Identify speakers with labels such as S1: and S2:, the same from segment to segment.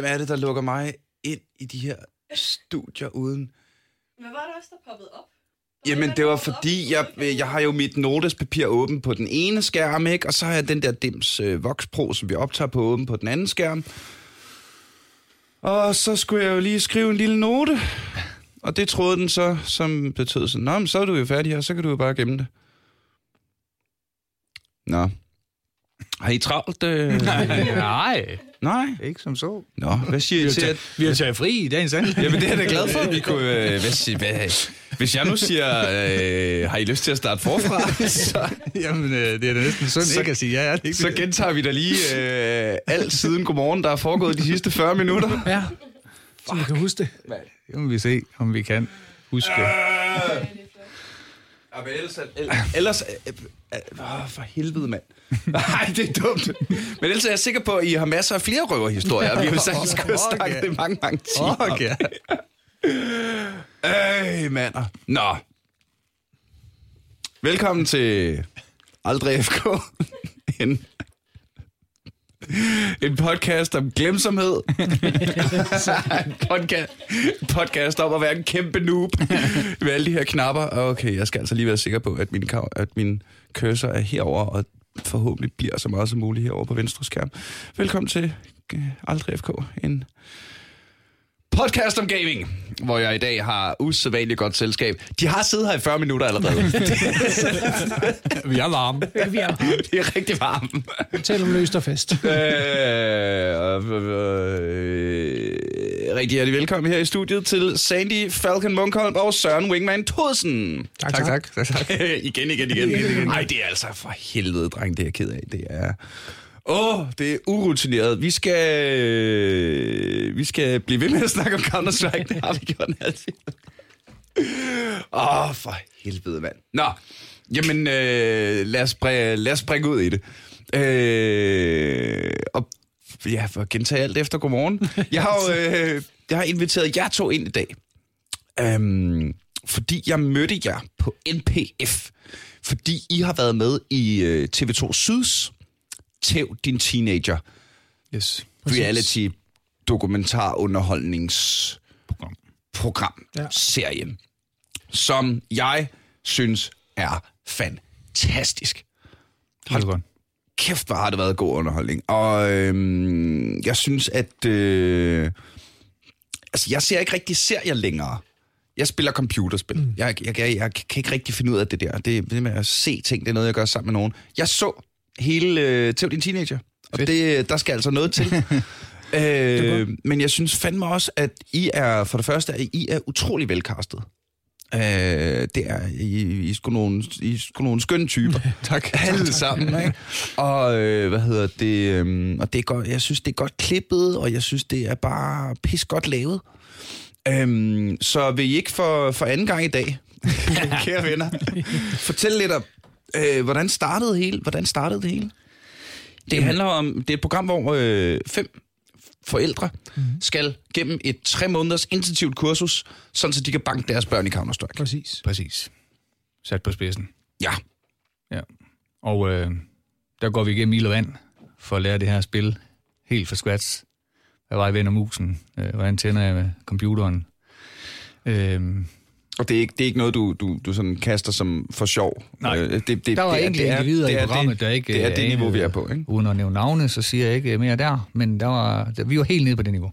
S1: hvem er det, der lukker mig ind i de her studier uden...
S2: Hvad var det også, der poppede op?
S1: Jamen, det var fordi, jeg, jeg har jo mit notespapir åben på den ene skærm, ikke? Og så har jeg den der Dims øh, Vox Pro, som vi optager på åben på den anden skærm. Og så skulle jeg jo lige skrive en lille note. Og det troede den så, som betød sådan, Nå, men så er du jo færdig her, så kan du jo bare gemme det. Nå. Har I travlt? Øh?
S3: Nej,
S1: Nej?
S3: ikke som så.
S1: Nå, hvad siger
S3: Vi
S1: I til,
S3: taget,
S1: at...
S3: vi har taget fri i dagens anledning.
S1: Jamen, det er jeg da glad for, at vi kunne... Øh, hvad, siger- hvad, hvis jeg nu siger, øh, har I lyst til at starte forfra, så,
S3: Jamen, øh, det er da næsten synd
S1: Så-
S3: ikke at sige ja. Er det ikke
S1: så gentager vi da lige øh, alt siden godmorgen, der er foregået de sidste 40 minutter.
S3: Ja, så vi kan huske det. Må vi se, om vi kan huske.
S1: Ja, men ellers... ellers øh, øh, for helvede, mand. Nej, det er dumt. Men ellers er jeg sikker på, at I har masser af flere røverhistorier. Vi har jo sagt, at I skulle have snakket
S3: Okay.
S1: det mange, mange timer.
S3: Okay.
S1: Øj, mander. Nå. Velkommen til Aldrig FK. en, en podcast om glemsomhed. en podcast, podcast om at være en kæmpe noob med alle de her knapper. Okay, jeg skal altså lige være sikker på, at min, at min cursor er herover og forhåbentlig bliver så meget som muligt herover på venstre skærm. Velkommen til øh, Aldrig FK. En podcast om gaming, hvor jeg i dag har usædvanligt godt selskab. De har siddet her i 40 minutter allerede.
S3: Vi er varme.
S4: Vi er
S1: det er rigtig varmt.
S4: Tal om løst og fest.
S1: øh, øh, øh, rigtig hjertelig velkommen her i studiet til Sandy Falcon Munkholm og Søren Wingman Todsen.
S3: Tak, tak. tak, tak, tak.
S1: igen, igen, igen. Nej, det er altså for helvede, dreng, det er jeg ked af. Det er... Åh, oh, det er urutineret. Vi skal, øh, vi skal blive ved med at snakke om Counter-Strike. Det har vi gjort altid. Åh, oh, for helvede, mand. Nå, jamen, øh, lad, os springe, lad os springe ud i det. Øh, og ja, for at gentage alt efter godmorgen. Jeg har jo øh, jeg har inviteret jer to ind i dag. Øhm, fordi jeg mødte jer på NPF. Fordi I har været med i øh, TV2 Syds Tæv din teenager
S3: Yes.
S1: reality dokumentar underholdnings
S3: Program.
S4: Ja.
S1: serien som jeg synes er fantastisk.
S3: Er godt.
S1: Kæft, hvor har det været god underholdning. Og øhm, jeg synes, at... Øh, altså, jeg ser ikke rigtig serier længere. Jeg spiller computerspil. Mm. Jeg, jeg, jeg, jeg kan ikke rigtig finde ud af det der. Det, det med at se ting, det er noget, jeg gør sammen med nogen. Jeg så hele øh, Tæv din teenager. Og det, der skal altså noget til. øh, men jeg synes fandme også, at I er, for det første, at I er utrolig velkastet. Øh, det er, I, I, er sgu nogle, I er sgu nogle skønne typer. tak. Alle sammen, ikke? Og øh, hvad hedder det? Øh, og det er godt, jeg synes, det er godt klippet, og jeg synes, det er bare pis godt lavet. Øhm, så vil I ikke for, for anden gang i dag, kære venner, fortælle lidt om, øh, hvordan startede hele, hvordan startede det hele? Det handler om, det er et program, hvor øh, fem forældre mm. skal gennem et tre måneders intensivt kursus, sådan så de kan banke deres børn i Counter-Strike.
S4: Præcis.
S3: Præcis. Sat på spidsen.
S1: Ja.
S3: Ja. Og øh, der går vi igennem ild og vand for at lære det her spil helt fra scratch. Hvad vej vender musen? Øh, hvordan tænder jeg med computeren? Øh,
S1: Og det er ikke, det er ikke noget, du, du, du sådan kaster som for sjov.
S3: Nej.
S1: Øh, det, det,
S3: der var
S1: det er-
S3: enkelte
S1: det er-
S3: individer
S1: det
S3: i
S1: er
S3: programmet,
S1: det,
S3: der ikke...
S1: Det er det
S3: øh,
S1: niveau, vi er på, ikke?
S3: Uden at nævne navne, så siger jeg ikke mere der, men der var, der, vi var helt nede på det niveau.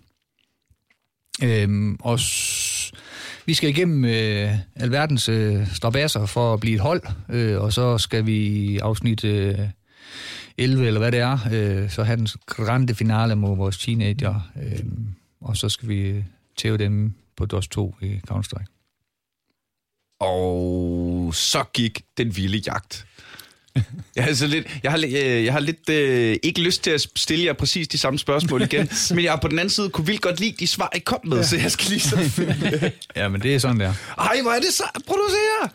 S3: Øhm, og s- vi skal igennem øh, alverdens øh, strabasser for at blive et hold, øh, og så skal vi i afsnit øh, 11, eller hvad det er, øh, så have den grande finale mod vores teenager, øh, og så skal vi tæve dem på DOS 2 i Counter-Strike.
S1: Og så gik den vilde jagt. Jeg har, altså lidt, jeg har, øh, jeg har lidt øh, ikke lyst til at stille jer præcis de samme spørgsmål igen, men jeg har på den anden side kunne vildt godt lide de svar, I kom med, ja. så jeg skal lige så...
S3: Ja, men det er sådan der.
S1: Ej, hvor er det så? Producerer!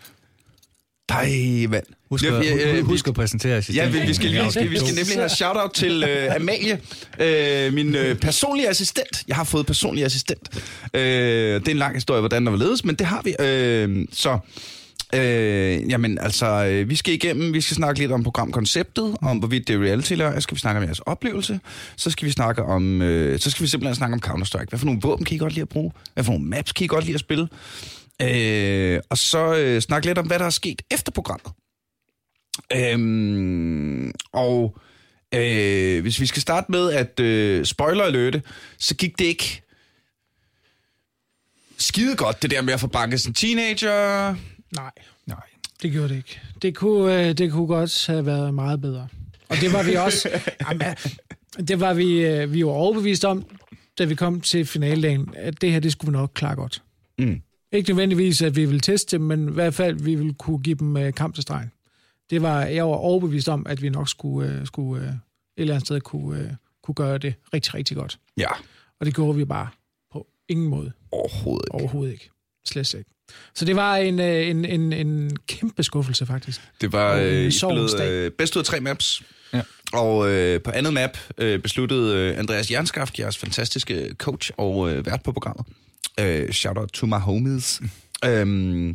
S1: Ej, mand.
S3: Husk,
S1: Ja,
S3: at,
S1: vi- øh,
S3: husk, at præsentere
S1: Ja,
S3: assistenten.
S1: vi, vi, skal, vi, skal, vi skal nemlig have shout-out til øh, Amalie, øh, min øh, personlige assistent. Jeg har fået personlig assistent. Øh, det er en lang historie, hvordan der var ledes, men det har vi. Øh, så Øh, jamen, altså, øh, vi skal igennem, vi skal snakke lidt om programkonceptet, om hvorvidt det er reality eller skal vi snakke om jeres oplevelse, så skal vi snakke om, øh, så skal vi simpelthen snakke om Counter-Strike. Hvad for nogle våben kan I godt lide at bruge? Hvad for nogle maps kan I godt lide at spille? Øh, og så øh, snakke lidt om, hvad der er sket efter programmet. Øh, og øh, hvis vi skal starte med, at øh, spoiler alerte, så gik det ikke skide godt, det der med at få banket sin teenager.
S4: Nej,
S3: Nej.
S4: det gjorde det ikke. Det kunne, øh, det kunne godt have været meget bedre. Og det var vi også... jamen, det var vi, øh, vi var overbevist om, da vi kom til finaledagen, at det her, det skulle vi nok klare godt.
S1: Mm.
S4: Ikke nødvendigvis, at vi ville teste dem, men i hvert fald, vi ville kunne give dem øh, kamp til stregen. Det var, jeg var overbevist om, at vi nok skulle, øh, skulle øh, et eller andet sted kunne, øh, kunne gøre det rigtig, rigtig godt.
S1: Ja,
S4: Og det gjorde vi bare på ingen måde.
S1: overhovedet ikke.
S4: Overhovedet ikke. Slet ikke. Så det var en, en, en, en kæmpe skuffelse, faktisk.
S1: Det var øh,
S4: dag.
S1: øh, bedst ud af tre maps.
S3: Ja.
S1: Og øh, på andet map øh, besluttede Andreas Jernskaft, jeres fantastiske coach og øh, vært på programmet, øh, shout out to my homies, øh,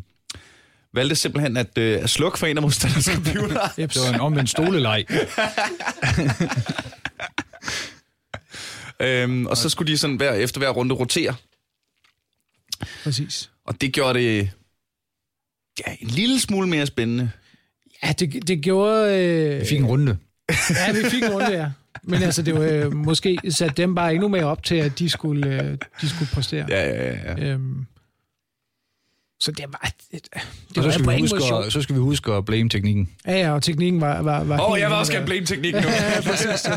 S1: valgte simpelthen at, øh, at slukke for en af modstandernes computer.
S3: Det var en omvendt stoleleg.
S1: øhm, og så skulle de sådan hver, efter hver runde rotere.
S4: Præcis.
S1: Og det gjorde det ja, en lille smule mere spændende.
S4: Ja, det, det gjorde... Øh,
S3: Vi fik en runde.
S4: Ja, vi fik en runde, ja. Men altså, det var øh, måske sat dem bare endnu mere op til, at de skulle, øh, de skulle præstere.
S1: Ja, ja, ja. ja.
S4: Øhm, så det var... Det, det
S3: Og
S4: var
S3: så skal, vi huske, at, så skal vi huske at blame teknikken.
S4: Ja, ja, og teknikken var... var, var
S1: Åh, oh, jeg vil
S4: vildt,
S1: også gerne
S4: øh,
S1: blame teknikken nu.
S4: Ja, præcis.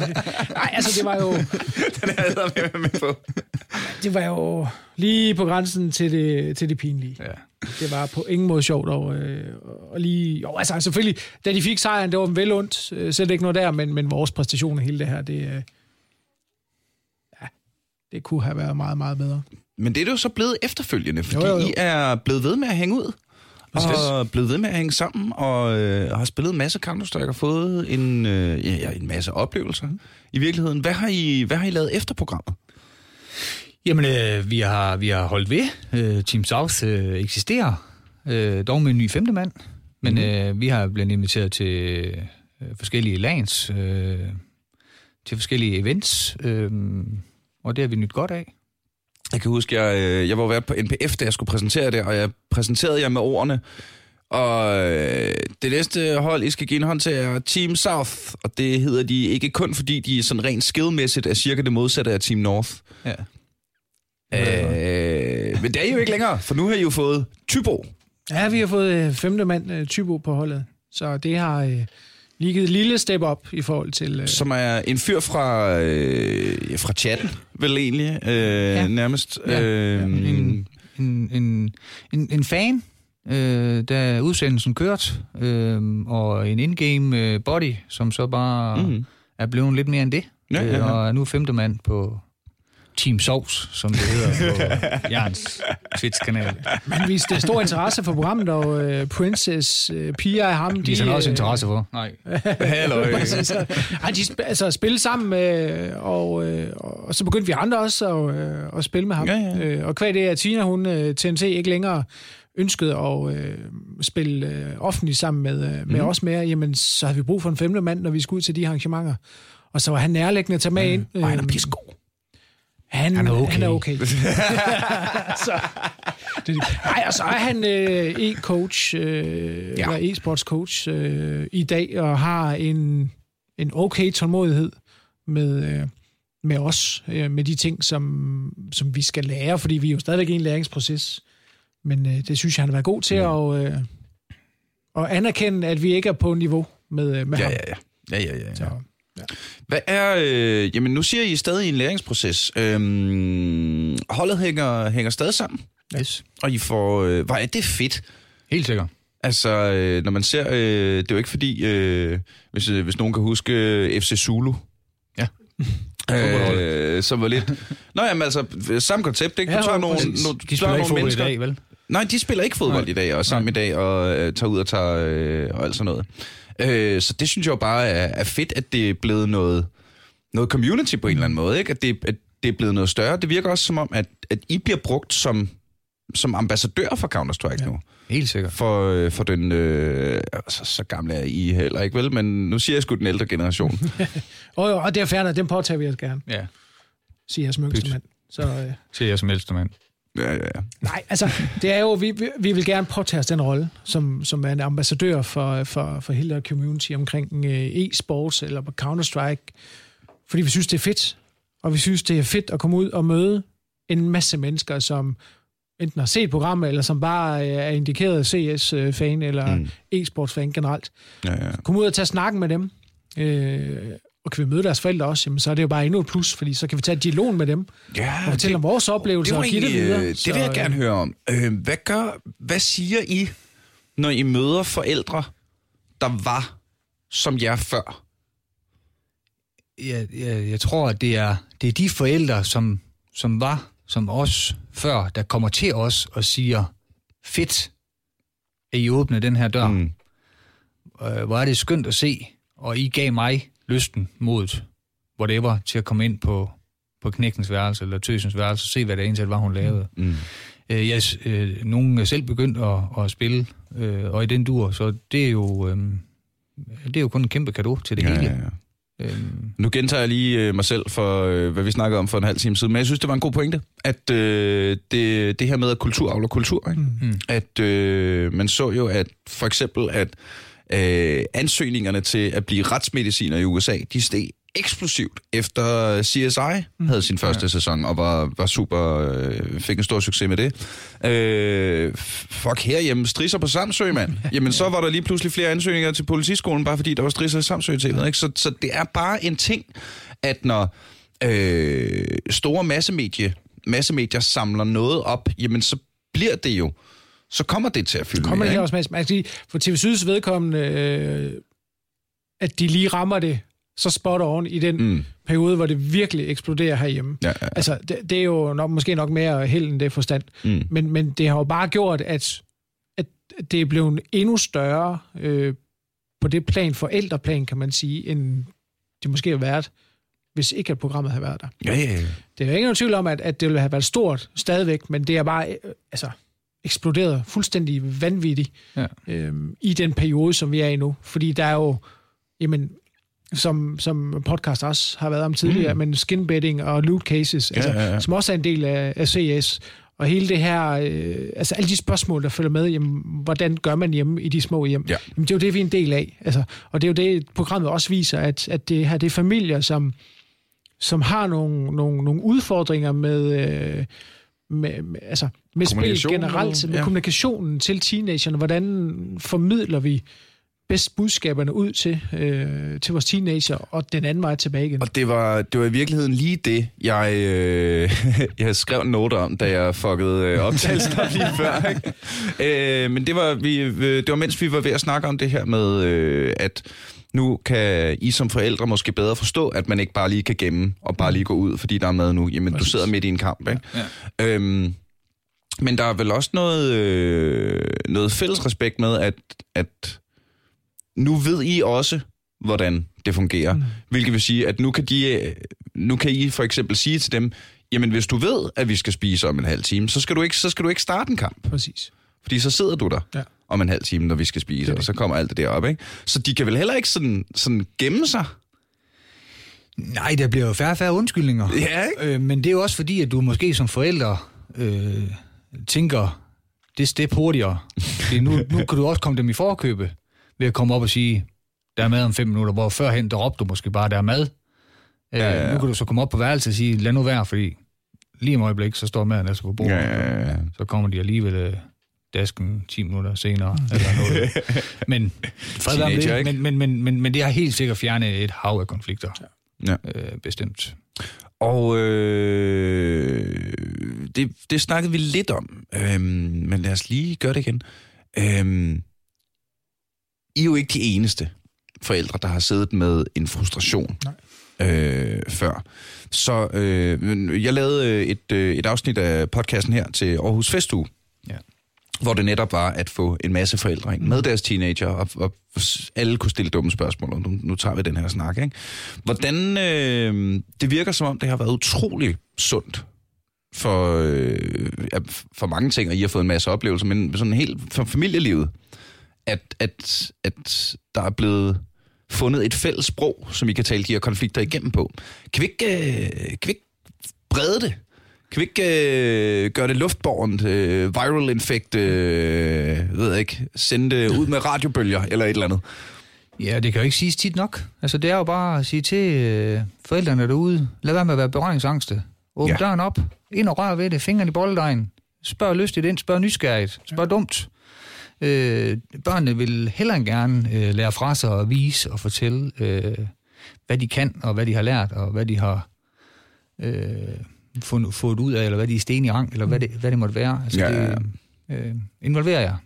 S4: Nej, altså, det var jo...
S1: Den er jeg med, med på.
S4: Det var jo lige på grænsen til det, til det pinlige.
S3: Ja.
S4: Det var på ingen måde sjovt. Og, øh, og lige, jo, altså selvfølgelig, da de fik sejren, det var dem vel ondt. Øh, Selv ikke noget der, men, men vores præstation af hele det her, det, øh, ja, det kunne have været meget, meget bedre.
S1: Men det er det jo så blevet efterfølgende, fordi
S4: Jo, jo, jo.
S1: I er blevet ved med at hænge ud.
S4: Præcis.
S1: Og blevet ved med at hænge sammen, og øh, har spillet en masse Counter-Strike og fået en, øh, ja, ja, en masse oplevelser i virkeligheden. Hvad har I, hvad har I lavet efter programmet?
S3: Jamen, øh, vi, har, vi har holdt ved. Øh, Team South øh, eksisterer, øh, dog med en ny femte mand. Men mm. øh, vi har blevet inviteret til øh, forskellige lands, øh, til forskellige events, øh, og det har vi nyt godt af.
S1: Jeg kan huske, jeg, øh, jeg var været på NPF, da jeg skulle præsentere det, og jeg præsenterede jer med ordene. Og øh, det næste hold, I skal give en hånd til, er Team South. Og det hedder de ikke kun, fordi de sådan rent skillmæssigt er cirka det modsatte af Team North.
S3: Ja.
S1: Øh, men det er I jo ikke længere, for nu har I jo fået Tybo.
S4: Ja, vi har fået øh, femte mand, øh, Tybo, på holdet. Så det har øh, lige et lille step op i forhold til... Øh,
S1: som er en fyr fra, øh, fra chatten, vel egentlig, øh, ja. nærmest.
S3: Ja,
S1: øh,
S3: En, en, en, en, en fan, øh, da udsendelsen kørte, øh, og en in-game øh, body, som så bare
S1: Mhm.
S3: mm. er blevet lidt mere end det.
S1: Ja, ja, ja.
S3: Øh, og er nu femte mand på Team Sovs, som det hedder på Jørgens Twitch-kanal.
S4: men viste stor interesse for programmet, og øh, Princess, øh, Pia og ham...
S3: De er sådan også
S4: øh,
S3: interesse for. Nej.
S1: Halløj.
S4: Præcis. Ej, de sp- altså, spille sammen, øh, og, øh, og så begyndte vi andre også at, øh, at spille med ham.
S1: Ja, ja.
S4: Øh, og hvad det er, at Tina, hun, øh, TNT, ikke længere ønskede at øh, spille øh, offentligt sammen med, øh, med
S1: Mhm.
S4: os mere, jamen så har vi brug for en femte mand, når vi skal ud til de arrangementer. Og så var han nærliggende at tage med ind.
S1: Og han er
S4: Øhm,
S1: pissegod.
S4: Han,
S3: Han er okay.
S4: Han er okay. så, det, nej, og så er han øh, e-coach, øh,
S1: Ja.
S4: ja. eller e-sports coach øh, i dag, og har en, en okay tålmodighed med, øh, med os, øh, med de ting, som, som vi skal lære, fordi vi er jo stadigvæk i en læringsproces. Men øh, det synes jeg, han har været god til at, øh, at anerkende, at vi ikke er på niveau med, øh, med
S1: Ja,
S4: ham.
S1: ja, ja. Ja, ja, ja. ja.
S4: Så,
S1: Hvad er... Øh, jamen, nu siger I stadig i en læringsproces. Øhm, holdet hænger, hænger stadig sammen,
S3: Yes.
S1: og I får... Øh, hvor er det fedt.
S3: Helt sikkert.
S1: Altså, øh, når man ser... Øh, det er jo ikke fordi, øh, hvis, øh, hvis nogen kan huske øh, FC Zulu.
S3: Ja.
S1: Øh, som var lidt... Nå, jamen altså, samme koncept, ikke? Du
S4: Ja,
S1: tager nogle, nogle,
S3: De spiller ikke fodbold i
S1: mennesker,
S3: dag, vel?
S1: Nej, de spiller ikke fodbold
S3: Nej.
S1: i dag, og sammen i dag, og øh, tager ud og tager øh, og alt sådan noget. Øh, så det synes jeg jo bare er, er fedt, at det er blevet noget, noget community på en eller anden måde, ikke? At det, at det er blevet noget større. Det virker også som om, at, at I bliver brugt som som ambassadør for Counter-Strike ja. nu.
S3: Helt sikkert.
S1: For, øh, for den... Øh, så, så gamle er I heller ikke, vel? Men nu siger jeg sgu den ældre generation.
S4: Og, og det er færdigt, den påtager vi os gerne,
S3: Ja,
S4: siger jeg som yngste mand. Så, øh,
S3: siger jeg som ældste mand.
S1: Ja, ja, ja.
S4: nej, altså, det er jo, vi, vi, vi vil gerne påtage os den rolle, som, som er en ambassadør for, for, for hele community omkring øh, e-sports eller på Counter-Strike, fordi vi synes, det er fedt, og vi synes, det er fedt at komme ud og møde en masse mennesker, som enten har set programmet, eller som bare øh, er indikeret CS-fan eller mm. e-sports-fan generelt.
S1: ja, ja.
S4: Kom ud og tage snakken med dem. Øh, og kan vi møde deres forældre også, jamen, så er det jo bare endnu et plus, fordi så kan vi tage et dialog med dem,
S1: ja
S4: og fortælle om vores oplevelser
S1: det, var
S4: og give det videre.
S1: øh, Det vil jeg gerne høre om. Øh, hvad, gør, hvad siger I, når I møder forældre, der var som jer før?
S3: Jeg, jeg, jeg tror, at det er, det er de forældre, som, som var som os før, der kommer til os og siger, fedt, at I åbnede den her dør. Mm. Øh, hvor er det skønt at se, og I gav mig lysten, modet, whatever, til at komme ind på, på knægtens værelse, eller tøsens værelse, og se, hvad det egentlig var, hun lavede.
S1: Mm.
S3: Øh, jeg, øh, nogen er selv begyndt at, at spille, øh, og i den dur, så det er jo, øh, det er jo kun en kæmpe gave til det
S1: Ja,
S3: hele.
S1: ja, ja.
S3: Øh,
S1: Nu gentager jeg lige øh, mig selv for, øh, hvad vi snakkede om for en halv time siden, men jeg synes, det var en god pointe, at øh, det, det her med, at kultur avler kultur, ikke?
S3: Mm.
S1: at øh, man så jo, at for eksempel, at øh, ansøgningerne til at blive retsmediciner i USA, de steg eksplosivt efter CSI mm. havde sin første ja. sæson og var, var super, øh, fik en stor succes med det. Øh, fuck herhjemme, strisser på Samsø, mand. Jamen så var der lige pludselig flere ansøgninger til politiskolen, bare fordi der var strisser i Samsø til ikke? Så, så det er bare en ting, at når øh, store massemedie, massemedier samler noget op, jamen så bliver det jo, så kommer det til at fylde
S4: kommer
S1: mere,
S4: det her også med, sige, for TV Syds vedkommende, øh, at de lige rammer det så spot on i den mm. periode, hvor det virkelig eksploderer herhjemme.
S1: Ja, ja.
S4: Altså, det, det er jo nok, måske nok mere held end det forstand.
S1: Mm.
S4: Men, men det har jo bare gjort, at, at det er blevet endnu større øh, på det plan, forældreplan, kan man sige, end det måske har været, hvis ikke at programmet havde været der.
S1: Ja, ja, ja.
S4: Det er jo ikke nogen tvivl om, at, at det ville have været stort stadigvæk, men det er bare øh, altså, eksploderet fuldstændig vanvittigt
S3: Ja.
S4: øhm, i den periode, som vi er i nu. Fordi der er jo, jamen, som, som podcast også har været om tidligere, mm. men skinbetting og loot cases, altså,
S1: ja, ja.
S4: som også er en del af, af CS. Og hele det her, øh, altså alle de spørgsmål, der følger med, jamen, hvordan gør man hjemme i de små hjem?
S1: Ja.
S4: Jamen, det er jo det, vi er en del af. Altså, og det er jo det, programmet også viser, at, at det her det er familier, som, som har nogle, nogle, nogle udfordringer med, øh, med, med, altså, med spil
S1: Kommunikation,
S4: generelt, med
S1: ja.
S4: kommunikationen til teenagerne. Hvordan formidler vi bedst budskaberne ud til, øh, til vores teenager, og den anden vej tilbage igen?
S1: Og det var, det var i virkeligheden lige det, jeg, øh, jeg skrev en note om, da jeg fuckede øh, optagelsen op lige før. Ikke? Øh, men det var, vi, øh, det var mens vi var ved at snakke om det her med, øh, at nu kan I som forældre måske bedre forstå, at man ikke bare lige kan gemme og bare lige gå ud, fordi der er mad nu. Jamen, du sidder midt i en kamp, ikke?
S3: Ja.
S1: Øhm, men der er vel også noget, øh, noget fælles respekt med, at, at nu ved I også, hvordan det fungerer. Mm. Hvilket vil sige, at nu kan, de, øh, nu kan I for eksempel sige til dem, jamen hvis du ved, at vi skal spise om en halv time, så skal du ikke, så skal du ikke starte en kamp.
S4: Præcis.
S1: Fordi så sidder du der
S4: Ja.
S1: om en halv time, når vi skal spise, og så kommer alt det der op, ikke? Så de kan vel heller ikke sådan, sådan gemme sig?
S3: Nej, der bliver jo færre og færre undskyldninger.
S1: Ja, ikke?
S3: Øh, men det er jo også fordi, at du måske som forælder øh, tænker det step hurtigere. Det nu, nu kan du også komme dem i forkøbe ved at komme op og sige, der er mad om fem minutter, hvor førhen, der råbte du måske bare, der er mad. Øh,
S1: Ja, ja, ja.
S3: Nu kan du så komme op på værelset og sige, lad nu være, fordi lige om øjeblik, så står maden altså på bordet.
S1: Ja, ja, ja.
S3: Så kommer de alligevel øh, dasken 10 minutter senere. Eller noget. Men, fred det. men, men, men, men, men det har helt sikkert fjernet et hav af konflikter.
S1: Ja.
S3: Øh, bestemt.
S1: Og øh, det, det snakkede vi lidt om, øhm, men lad os lige gøre det igen. Øhm, I er jo ikke de eneste forældre, der har siddet med en frustration øh, før. Så øh, jeg lavede øh, et, øh, et afsnit af podcasten her til Aarhus Festuge hvor det netop var at få en masse forældre ind med deres teenager, og, og alle kunne stille dumme spørgsmål, og nu, nu tager vi den her snak. Ikke? Hvordan, øh, det virker som om, det har været utrolig sundt for, øh, for mange ting, og I har fået en masse oplevelser, men sådan helt for familielivet, at, at, at der er blevet fundet et fælles sprog, som I kan tale de her konflikter igennem på. Kan vi ikke, øh, kan vi ikke brede det? Kan vi ikke øh, gøre det luftborgent, øh, viral infect, øh, ved jeg ikke, sende det ud med radiobølger eller et eller andet?
S3: Ja, det kan jo ikke siges tit nok. Altså, det er jo bare at sige til øh, forældrene derude, lad være med at være berøringsangste. Åbn ja. døren op, ind og rør ved det, fingeren i bolddejen. Spørg lystigt ind, spørg nysgerrigt, spørg ja. dumt. Øh, børnene vil heller end gerne øh, lære fra sig og vise og fortælle, øh, hvad de kan, og hvad de har lært, og hvad de har øh, fundet, fået ud af, eller hvad de er sten i rang, eller hvad det, hvad det måtte være. Altså,
S1: Ja, ja, ja.
S3: Det, øh, involverer jeg.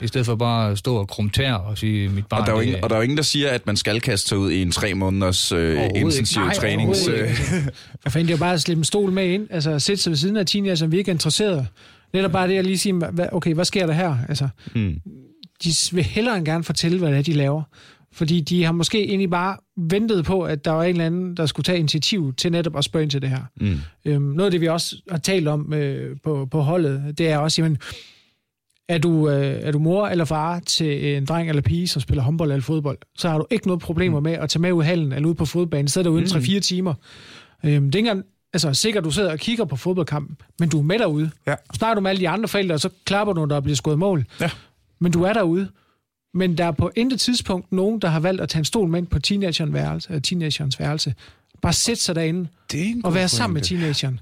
S3: I stedet for bare at stå og krumtere og sige, mit barn...
S1: Og der, er jo ingen, og der er jo ingen, der siger, at man skal kaste sig ud i en tre måneders øh, intensiv
S4: Nej,
S1: trænings... Øh,
S4: fanden, det er jo bare at slippe en stol med ind, altså sætte sig ved siden af teenager, som vi ikke er interesseret. Netop bare det at lige sige, hvad, okay, hvad sker der her? Altså,
S1: hmm.
S4: de vil hellere end gerne fortælle, hvad det er, de laver. Fordi de har måske egentlig bare ventet på, at der var en eller anden, der skulle tage initiativ til netop at spørge ind til det her.
S1: Mm.
S4: Øhm, noget af det, vi også har talt om øh, på, på holdet, det er også, jamen, er du, øh, er du mor eller far til en dreng eller pige, som spiller håndbold eller fodbold, så har du ikke noget problemer med at tage med ud i hallen eller ud på fodbanen, sidde derude mm. 3-4 timer. Øhm, det er ikke engang, altså sikkert, du sidder og kigger på fodboldkampen, men du er med derude.
S1: Ja.
S4: Snakker du med alle de andre forældre, og så klapper du, når der bliver skåret mål.
S1: Ja.
S4: Men du er derude. Men der er på intet tidspunkt nogen, der har valgt at tage en stol med ind på teenagerens værelse, øh, teenagerens værelse. Bare sætte sig derinde
S1: er
S4: og være sammen med teenageren.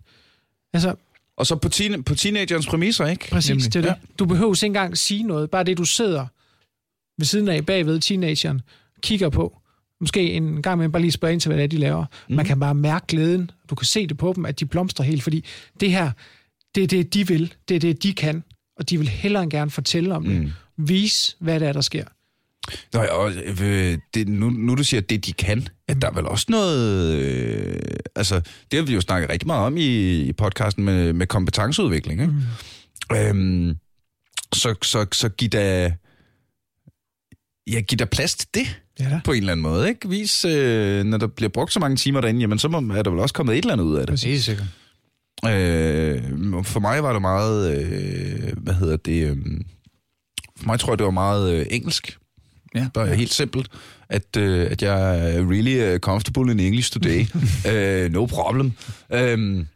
S4: Altså,
S1: Og så på, teen, på teenagerens præmisser, ikke?
S4: præcis,
S3: Nemlig.
S4: det er det. Du behøver ikke engang sige noget. Bare det, du sidder ved siden af bagved teenageren, kigger på. Måske en gang med bare lige spørge ind til, hvad det er, de laver. Mm. Man kan bare mærke glæden. Du kan se det på dem, at de blomstrer helt, fordi det her, det er det, de vil. Det er det, de kan. Og de vil hellere end gerne fortælle om det. Vise, hvad det er, der sker.
S1: Nå, og, øh, det, nu, nu du siger, det de kan, at der er vel også noget... Øh, altså, det har vi jo snakket rigtig meget om i, i podcasten med, med kompetenceudvikling, ikke? Mm. Øhm, så, så, så giv da... Ja, giv da plads til det
S4: Ja, da.
S1: på en eller anden måde, ikke? Vis, øh, når der bliver brugt så mange timer derinde, jamen så må, er der vel også kommet et eller andet ud af det.
S3: Helt sikkert.
S1: Øh, for mig var det meget, øh, hvad hedder det, øh, for mig tror jeg, det var meget øh, engelsk.
S3: Ja.
S1: Bare helt simpelt, at, øh, at jeg er really uh, comfortable in English today. uh, no problem. Um,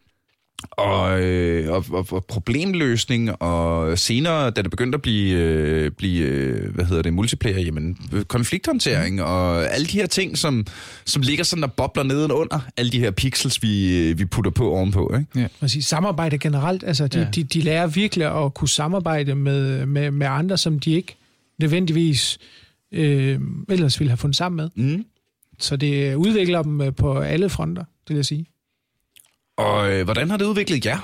S1: og, øh, og, og, og problemløsning, og senere, da det begyndte at blive, øh, blive øh, hvad hedder det, multiplayer, jamen, konflikthåndtering, og alle de her ting, som, som ligger sådan og bobler nedenunder, alle de her pixels, vi, øh, vi putter på ovenpå, ikke?
S4: Præcis. Samarbejde generelt. Altså, de,
S3: Ja.
S4: ja. de, de lærer virkelig at kunne samarbejde med, med, med andre, som de ikke nødvendigvis øh, ellers ville have fundet sammen med.
S1: Mm.
S4: Så det udvikler dem øh, på alle fronter, det vil jeg sige.
S1: Og øh, hvordan har det udviklet jer?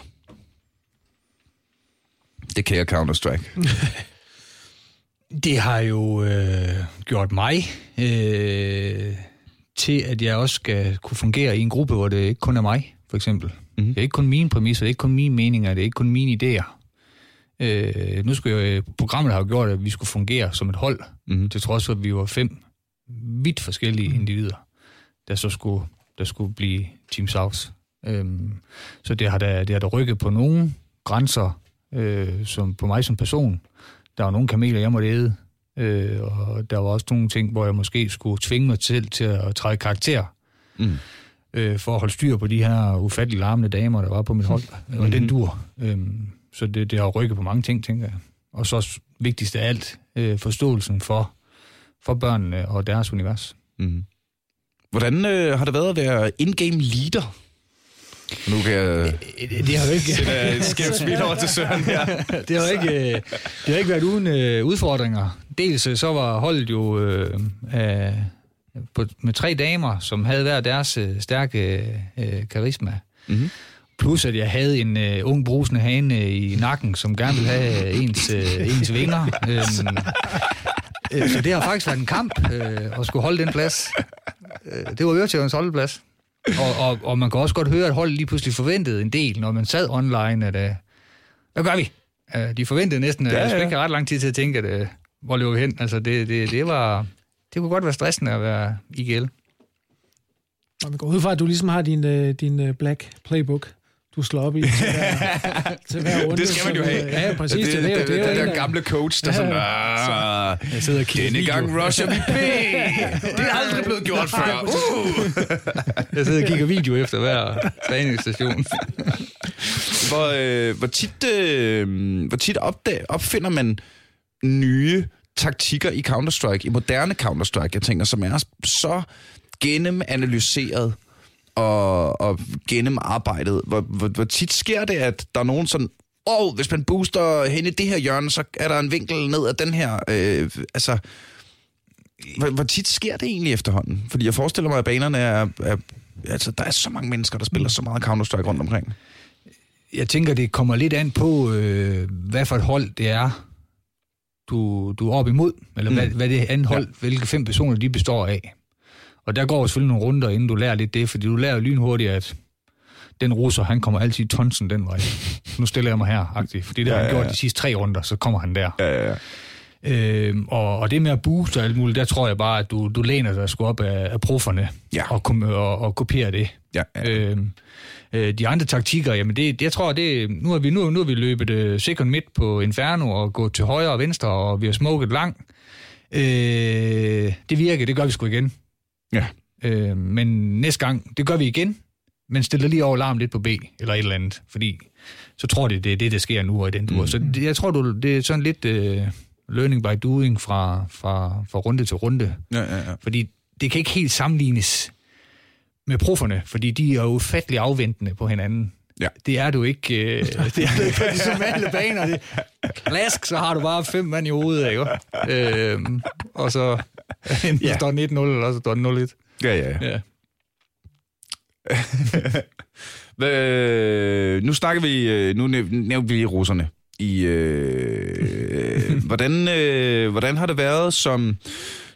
S1: Det kan jeg Counter-Strike.
S3: Det har jo øh, gjort mig øh, til, at jeg også skal kunne fungere i en gruppe, hvor det ikke kun er mig, for eksempel.
S1: Mhm.
S3: Mm-hmm. Det er ikke kun mine præmisser, det er ikke kun mine meninger, det er ikke kun mine idéer. Øh, nu skulle jeg, programmet har jo gjort, at vi skulle fungere som et hold,
S1: Mhm.
S3: mm-hmm. til trods for, at vi var fem vidt forskellige
S1: Mhm.
S3: mm. individer, der så skulle, der skulle blive Team South. Øhm, så det har da, det har da rykket på nogle grænser, øh, som på mig som person. Der var nogle kameler, jeg måtte æde, øh, og der var også nogle ting, hvor jeg måske skulle tvinge mig selv til at træde karakter,
S1: Mm.
S3: øh, for at holde styr på de her ufattelig larmende damer, der var på mit hold. Og den dur. Øhm, så det, det har rykket på mange ting, tænker jeg. Og så vigtigst af alt, øh, forståelsen for, for børnene og deres univers.
S1: Mm. Hvordan øh, har det været at være in-game leader? Nu kan jeg
S3: Det, det har jo ikke...
S1: sætte et skævt smil over til Søren her.
S3: det har ikke, øh, det har ikke været uden øh, udfordringer. Dels øh, så var holdet jo øh, øh, på, med tre damer, som havde hver deres øh, stærke øh, karisma.
S1: Mhm.
S3: Plus at jeg havde en øh, ung brusende hane øh, i nakken, som gerne ville have øh, ens, øh, ens vinger. Øhm, øh, så det har faktisk været en kamp øh, at skulle holde den plads. Øh, det var Øretævens holdeplads. Og, og, og man kan også godt høre, at holdet lige pludselig forventede en del, når man sad online, at øh, hvad gør vi? Øh, de forventede næsten, at
S1: Ja,
S3: ja, ja. jeg skulle
S1: ja.
S3: ikke have ret lang tid til at tænke, at øh, hvor løber vi hen? Altså, det, det, det, var, det kunne godt være stressende at være IGL.
S4: Og man går ud fra, at du ligesom har din, øh, din øh, black playbook. Du slår op i til hver, til hver runde.
S1: Det skal man jo have.
S4: Ja, præcis.
S1: Det, det, det, det,
S4: er jo
S1: det,
S4: en
S1: der gamle coach, der
S4: Ja,
S1: sådan. "Ah,
S3: Jeg sidder og
S1: denne gang rusher vi B. Det er aldrig blevet gjort før. Uh.
S3: Jeg sidder og kigger video efter hver træningsstation.
S1: Hvor, øh, hvor tit, øh, hvor tit opdag, opfinder man nye taktikker i Counter-Strike, i moderne Counter-Strike, jeg tænker, som er så gennemanalyseret og, og gennemarbejdet. Hvor, hvor, hvor tit sker det, at der er nogen sådan, åh, oh, hvis man booster hen i det her hjørne, så er der en vinkel ned ad den her. Øh, altså, hvor, hvor tit sker det egentlig efterhånden? Fordi jeg forestiller mig, at banerne er, er altså, der er så mange mennesker, der spiller så meget Counter-Strike rundt omkring.
S3: Jeg tænker, det kommer lidt an på, øh, hvad for et hold det er, du, du er op imod, eller mm. hvad, hvad det andet hold, ja. hvilke fem personer de består af. Og der går selvfølgelig nogle runder, inden du lærer lidt det, fordi du lærer lynhurtigt, at den russer, han kommer altid tonsen den vej. Nu stiller jeg mig her, agtigt, fordi det har
S1: Ja,
S3: han
S1: ja,
S3: gjort
S1: ja.
S3: de sidste tre runder, så kommer han der.
S1: Ja, ja,
S3: Øhm, og, og det med at booste og alt muligt, der tror jeg bare, at du, du læner dig sgu op af, af profferne
S1: Ja.
S3: og, og, og kopierer det.
S1: ja. ja.
S3: Øhm, øh, de andre taktikker, jamen det, jeg tror, det, nu har vi nu, nu har vi løbet uh, second midt på Inferno og gået til højre og venstre, og vi har smoket lang. Øh, det virker, det gør vi sgu igen.
S1: Ja.
S3: Øh, men næste gang, det gør vi igen, men stiller lige over larm lidt på B, eller et eller andet, fordi så tror de, det er det, der sker nu og i den dur. Mm. Så det, jeg tror, du, det er sådan lidt uh, learning by doing fra, fra, fra runde til runde.
S1: ja, ja, ja.
S3: Fordi det kan ikke helt sammenlignes med profferne, fordi de er ufattelig afventende på hinanden.
S1: Ja.
S3: Det er du ikke, øh, det er du ikke på de normale baner. Det, klask, så har du bare fem mand i hovedet, ikke? Øhm, og så enten
S1: Ja.
S3: står den 1-0, eller så står den 0-1.
S1: ja, ja, ja.
S3: Ja.
S1: Hvad, nu snakker vi, øh, nu næv- nævnte vi lige russerne. I, øh, hvordan, øh, hvordan har det været som,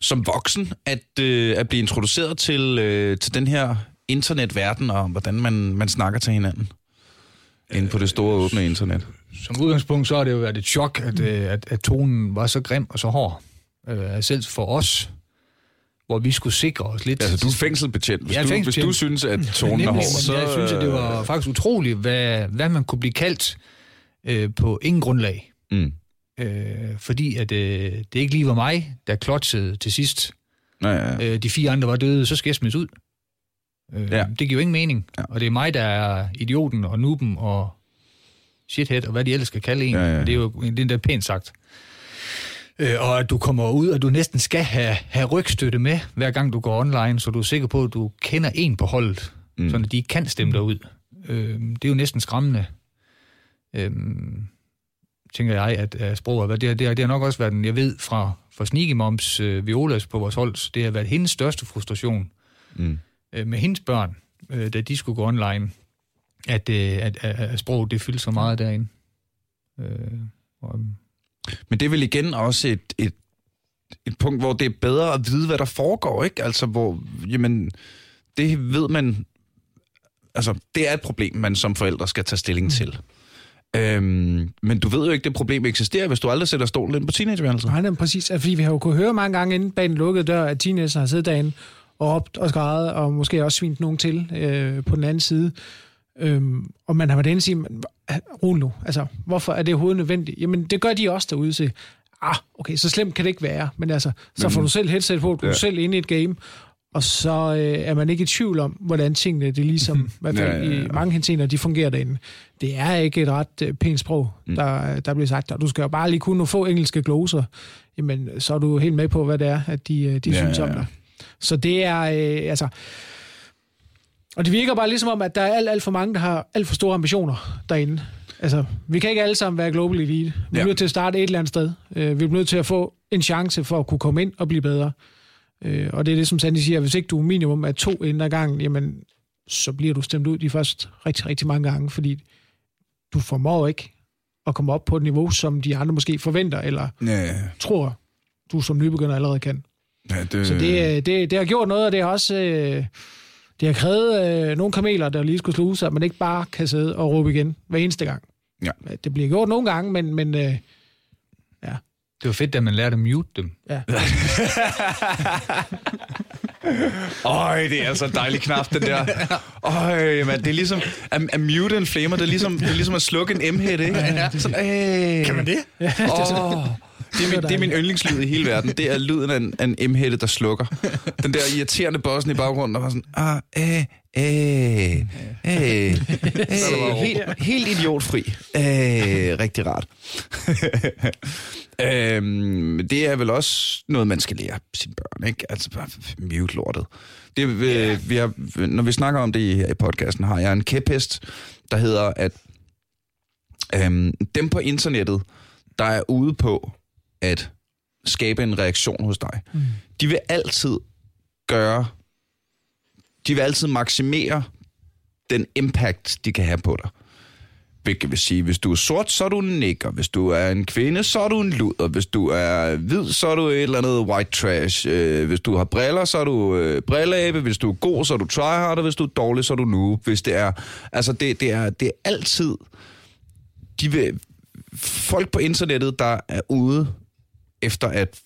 S1: som voksen at, øh, at blive introduceret til, øh, til den her internetverden, og hvordan man, man snakker til hinanden? Inde på det store åbne internet.
S3: Som udgangspunkt, så har det jo været et chok, at, øh, at, at tonen var så grim og så hård. Øh, selv for os, hvor vi skulle sikre os lidt.
S1: Altså, du er fængselbetjent. Hvis,
S3: er
S1: du, hvis du synes, at tonen er hård, så...
S3: Jeg synes, at det var faktisk utroligt, hvad, hvad man kunne blive kaldt øh, på ingen grundlag.
S1: Mm.
S3: Øh, fordi at øh, det ikke lige var mig, der klodsede til sidst.
S1: Ja, ja, ja.
S3: Øh, de fire andre var døde, så skal jeg smides ud. Øh,
S1: Ja.
S3: ja. Det giver jo ingen mening.
S1: Ja.
S3: Ja. Og det er mig, der er idioten og nuben og shithead, og hvad de ellers skal kalde en.
S1: Ja, ja.
S3: Det er jo det er endda pænt sagt. Øh, og at du kommer ud, og du næsten skal have, have rygstøtte med, hver gang du går online, så du er sikker på, at du kender en på holdet,
S1: Mm.
S3: sådan at de ikke kan stemme dig ud. Øh, det er jo næsten skræmmende. Øh, tænker jeg, at, at sprog har. Det, det, har- det har nok også været, jeg ved fra, fra Sneaky Moms øh, Violas på vores hold, det har været hendes største frustration
S1: Mm.
S3: Øh, med hendes børn, øh, da de skulle gå online, at, øh, at, at, at sprog det fyldte så meget derinde. Øh, og,
S1: Men det er vel igen også et, et, et punkt, hvor det er bedre at vide, hvad der foregår, ikke? Altså, hvor, jamen, det ved man, altså, det er et problem, man som forældre skal tage stilling til. Øhm, men du ved jo ikke, det problem eksisterer, hvis du aldrig sætter stolen ind på teenageværelset.
S4: Nej, nej, præcis. Altså, Fordi vi har jo kunnet høre mange gange inden bag den lukkede dør, at teenager har siddet derinde og råbt og skrejet, og måske også svint nogen til øh, på den anden side. Øhm, og man har været inde og sige, "Men, rolig nu, altså, hvorfor er det overhovedet nødvendigt? Jamen, det gør de også derude til. Ah, okay, så slemt kan det ikke være. Men altså, så får du selv headset på, du er
S1: Ja.
S4: selv inde i et game, og så øh, er man ikke i tvivl om, hvordan tingene, det ligesom, i hvert fald
S1: Ja, ja, ja.
S4: i mange henseender, de fungerer derinde. Det er ikke et ret øh, pænt sprog,
S1: Mm.
S4: der, der bliver sagt, og du skal jo bare lige kunne få engelske gloser, jamen, så er du helt med på, hvad det er, at de, øh, de
S1: Ja,
S4: synes om dig. Så det er, øh, altså... Og det virker bare ligesom om, at der er alt, alt for mange, der har alt for store ambitioner derinde. Altså, vi kan ikke alle sammen være global elite. Vi er
S1: Ja.
S4: nødt til at starte et eller andet sted. Øh, Vi er nødt til at få en chance for at kunne komme ind og blive bedre. Øh, Og det er det, som Sandy siger, hvis ikke du er minimum af to inden ad gangen, jamen, så bliver du stemt ud de første rigtig, rigtig mange gange, fordi du formår ikke at komme op på et niveau, som de andre måske forventer, eller
S1: ja.
S4: tror, du som nybegynder allerede kan.
S1: Ja det,
S4: Så det, øh, det, det har gjort noget, og det har også øh, det har krævet øh, nogle kameler, der lige skulle sluge sig, at man ikke bare kan sidde og råbe igen hver eneste gang.
S1: Ja.
S4: Det bliver gjort nogle gange, men, men øh,
S3: det var fedt, at man lærte at mute dem.
S4: ja.
S1: Øj, det er altså en dejlig knap, den der. Øj, man, det er ligesom at, at mute en flamer. Det er ligesom, det er ligesom at slukke en M-head, ikke? Sådan, øh. Kan man det? Åh, det, er min, det er min yndlingslyd i hele verden. Det er lyden af en, af en M-hætte, der slukker. Den der irriterende bossen i baggrunden, der var sådan, ah, øh, øh, øh, øh, helt, helt idiotfri. Øh, rigtig rart. øhm, det er vel også noget, man skal lære sine børn, ikke? Altså bare mute lortet. Det, øh, vi har, når vi snakker om det i, i podcasten, har jeg en kæphest, der hedder, at øhm, dem på internettet, der er ude på at skabe en reaktion hos dig, mm. de vil altid gøre, de vil altid maksimere den impact, de kan have på dig. Hvilket vil sige, hvis du er sort, så er du en nigger. Hvis du er en kvinde, så er du en luder. Hvis du er hvid, så er du et eller andet white trash. Øh, hvis du har briller, så er du øh, brilleabe. Hvis du er god, så er du tryhard. Hvis du er dårlig, så er du nu. Hvis det er... Altså, det, det, er, det er altid... De vil, folk på internettet, der er ude efter at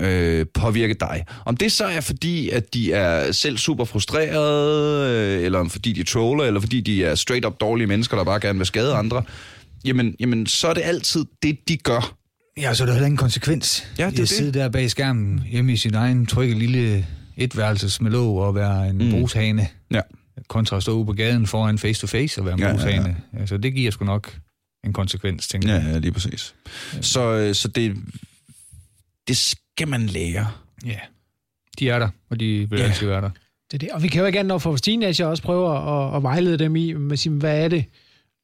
S1: øh, påvirke dig. Om det så er fordi, at de er selv super frustrerede, øh, eller fordi de troller, eller fordi de er straight up dårlige mennesker, der bare gerne vil skade andre, jamen, jamen så er det altid det, de gør.
S3: Ja, så er der heller ingen konsekvens.
S1: Ja, det er
S3: at sidde der bag skærmen hjemme i sin egen trygge lille etværelses med låg og være en mm. brushane,
S1: Ja.
S3: kontra at stå ude på gaden foran face-to-face og være en
S1: Ja, ja, ja.
S3: brushane. Altså, det giver sgu nok en konsekvens, tænker
S1: Ja,
S3: jeg.
S1: ja, lige præcis. Så, øh, så det, det skal man lære.
S3: Ja. De er der, og de vil
S1: Ja.
S3: altid være der.
S4: Det er det. Og vi kan jo ikke andet, når for vores teenager også prøve at, at vejlede dem i, med sige, hvad er det,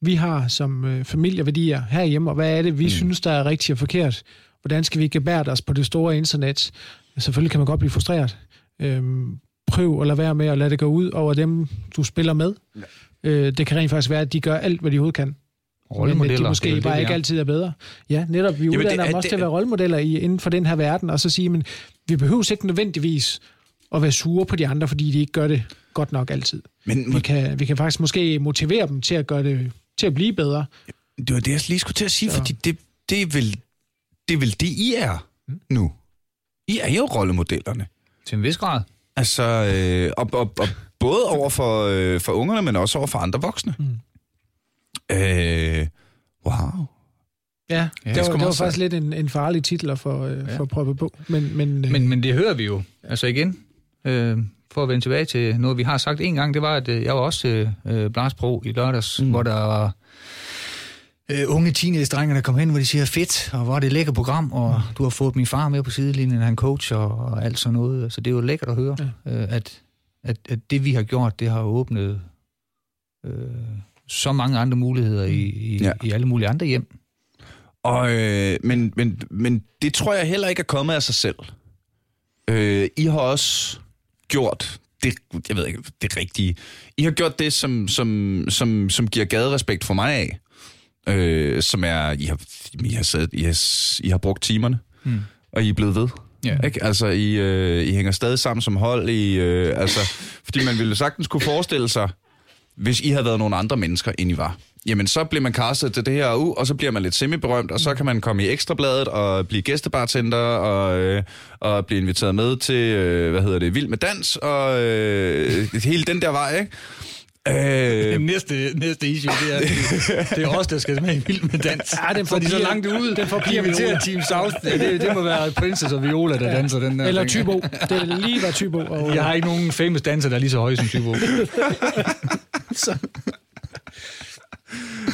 S4: vi har som øh, familieværdier herhjemme, og hvad er det, vi mm. synes, der er rigtigt og forkert? Hvordan skal vi gebære os på det store internet? Selvfølgelig kan man godt blive frustreret. Øhm, prøv at lade være med at lade det gå ud over dem, du spiller med. Ja. Øh, det kan rent faktisk være, at de gør alt, hvad de overhovedet kan. Men
S3: Rollemodeller.
S4: de
S3: det er
S4: måske
S3: jo
S4: bare
S3: det,
S4: ikke altid er bedre. Ja, netop. Vi
S1: Jamen,
S4: uddanner
S1: det er-
S4: dem også
S1: det
S4: til at være rollemodeller i, inden for den her verden, og så sige, men vi behøver ikke nødvendigvis at være sure på de andre, fordi de ikke gør det godt nok altid.
S1: Men
S4: Vi kan, vi kan faktisk måske motivere dem til at gøre det til at blive bedre.
S1: det var det, jeg lige skulle til at sige,
S4: Så-
S1: fordi det, det, er vel, det er vel det, I er nu. I er jo rollemodellerne.
S3: Til en vis grad.
S1: Altså, øh, og, og, og både over for, øh, for ungerne, men også over for andre voksne. Mm. Øh, wow.
S4: Ja,
S3: Ja,
S4: det,
S3: det
S4: var, det var faktisk lidt en, en farlig titel at få, øh,
S3: Ja.
S4: få proppet på. Men, men, øh,
S3: Men, men det hører vi jo. Altså igen, øh, for at vende tilbage til noget, vi har sagt en gang, det var, at øh, jeg var også til øh, Blarsbro i lørdags, mm. hvor der var øh, unge teenage-drenge, der kom hen, hvor de siger, fedt, og hvor er det et lækkert program, og mm. du har fået min far med på sidelinjen, han coach og, og alt sådan noget. Så det er jo lækkert at høre, ja. øh, at, at, at det, vi har gjort, det har åbnet øh, så mange andre muligheder i, i,
S1: Ja.
S3: ja. i alle mulige andre hjem.
S1: Og, øh, men, men, men det tror jeg heller ikke er kommet af sig selv. Øh, I har også gjort det, jeg ved ikke, det rigtige. I har gjort det, som, som, som, som giver gaderespekt for mig af. Øh, som er, I har, I har, siddet, I har, I har brugt timerne,
S3: Mm.
S1: og I er blevet ved.
S3: Ja.
S1: Ikke? Altså, I, øh, I hænger stadig sammen som hold. I, øh, altså, fordi man ville sagtens kunne forestille sig, hvis I havde været nogle andre mennesker, end I var. Jamen, så bliver man castet til det her u, og så bliver man lidt semi-berømt, og så kan man komme i ekstrabladet og blive gæstebartender og, øh, og blive inviteret med til, øh, hvad hedder det, Vild med Dans, og øh, hele den der vej, ikke? Øh,
S3: næste, næste issue, det er, det er os, der skal med i Vild med Dans.
S4: Ja, den
S3: så er de så langt ude.
S4: den forbliver
S3: De inviterer
S4: Viola.
S3: Team South. Ja, det, det må være Princess og Viola, der danser den der.
S4: eller. Tybo. Det er lige var Tybo. Og,
S3: Jeg har ikke nogen famous danser, der er lige så høje som Tybo.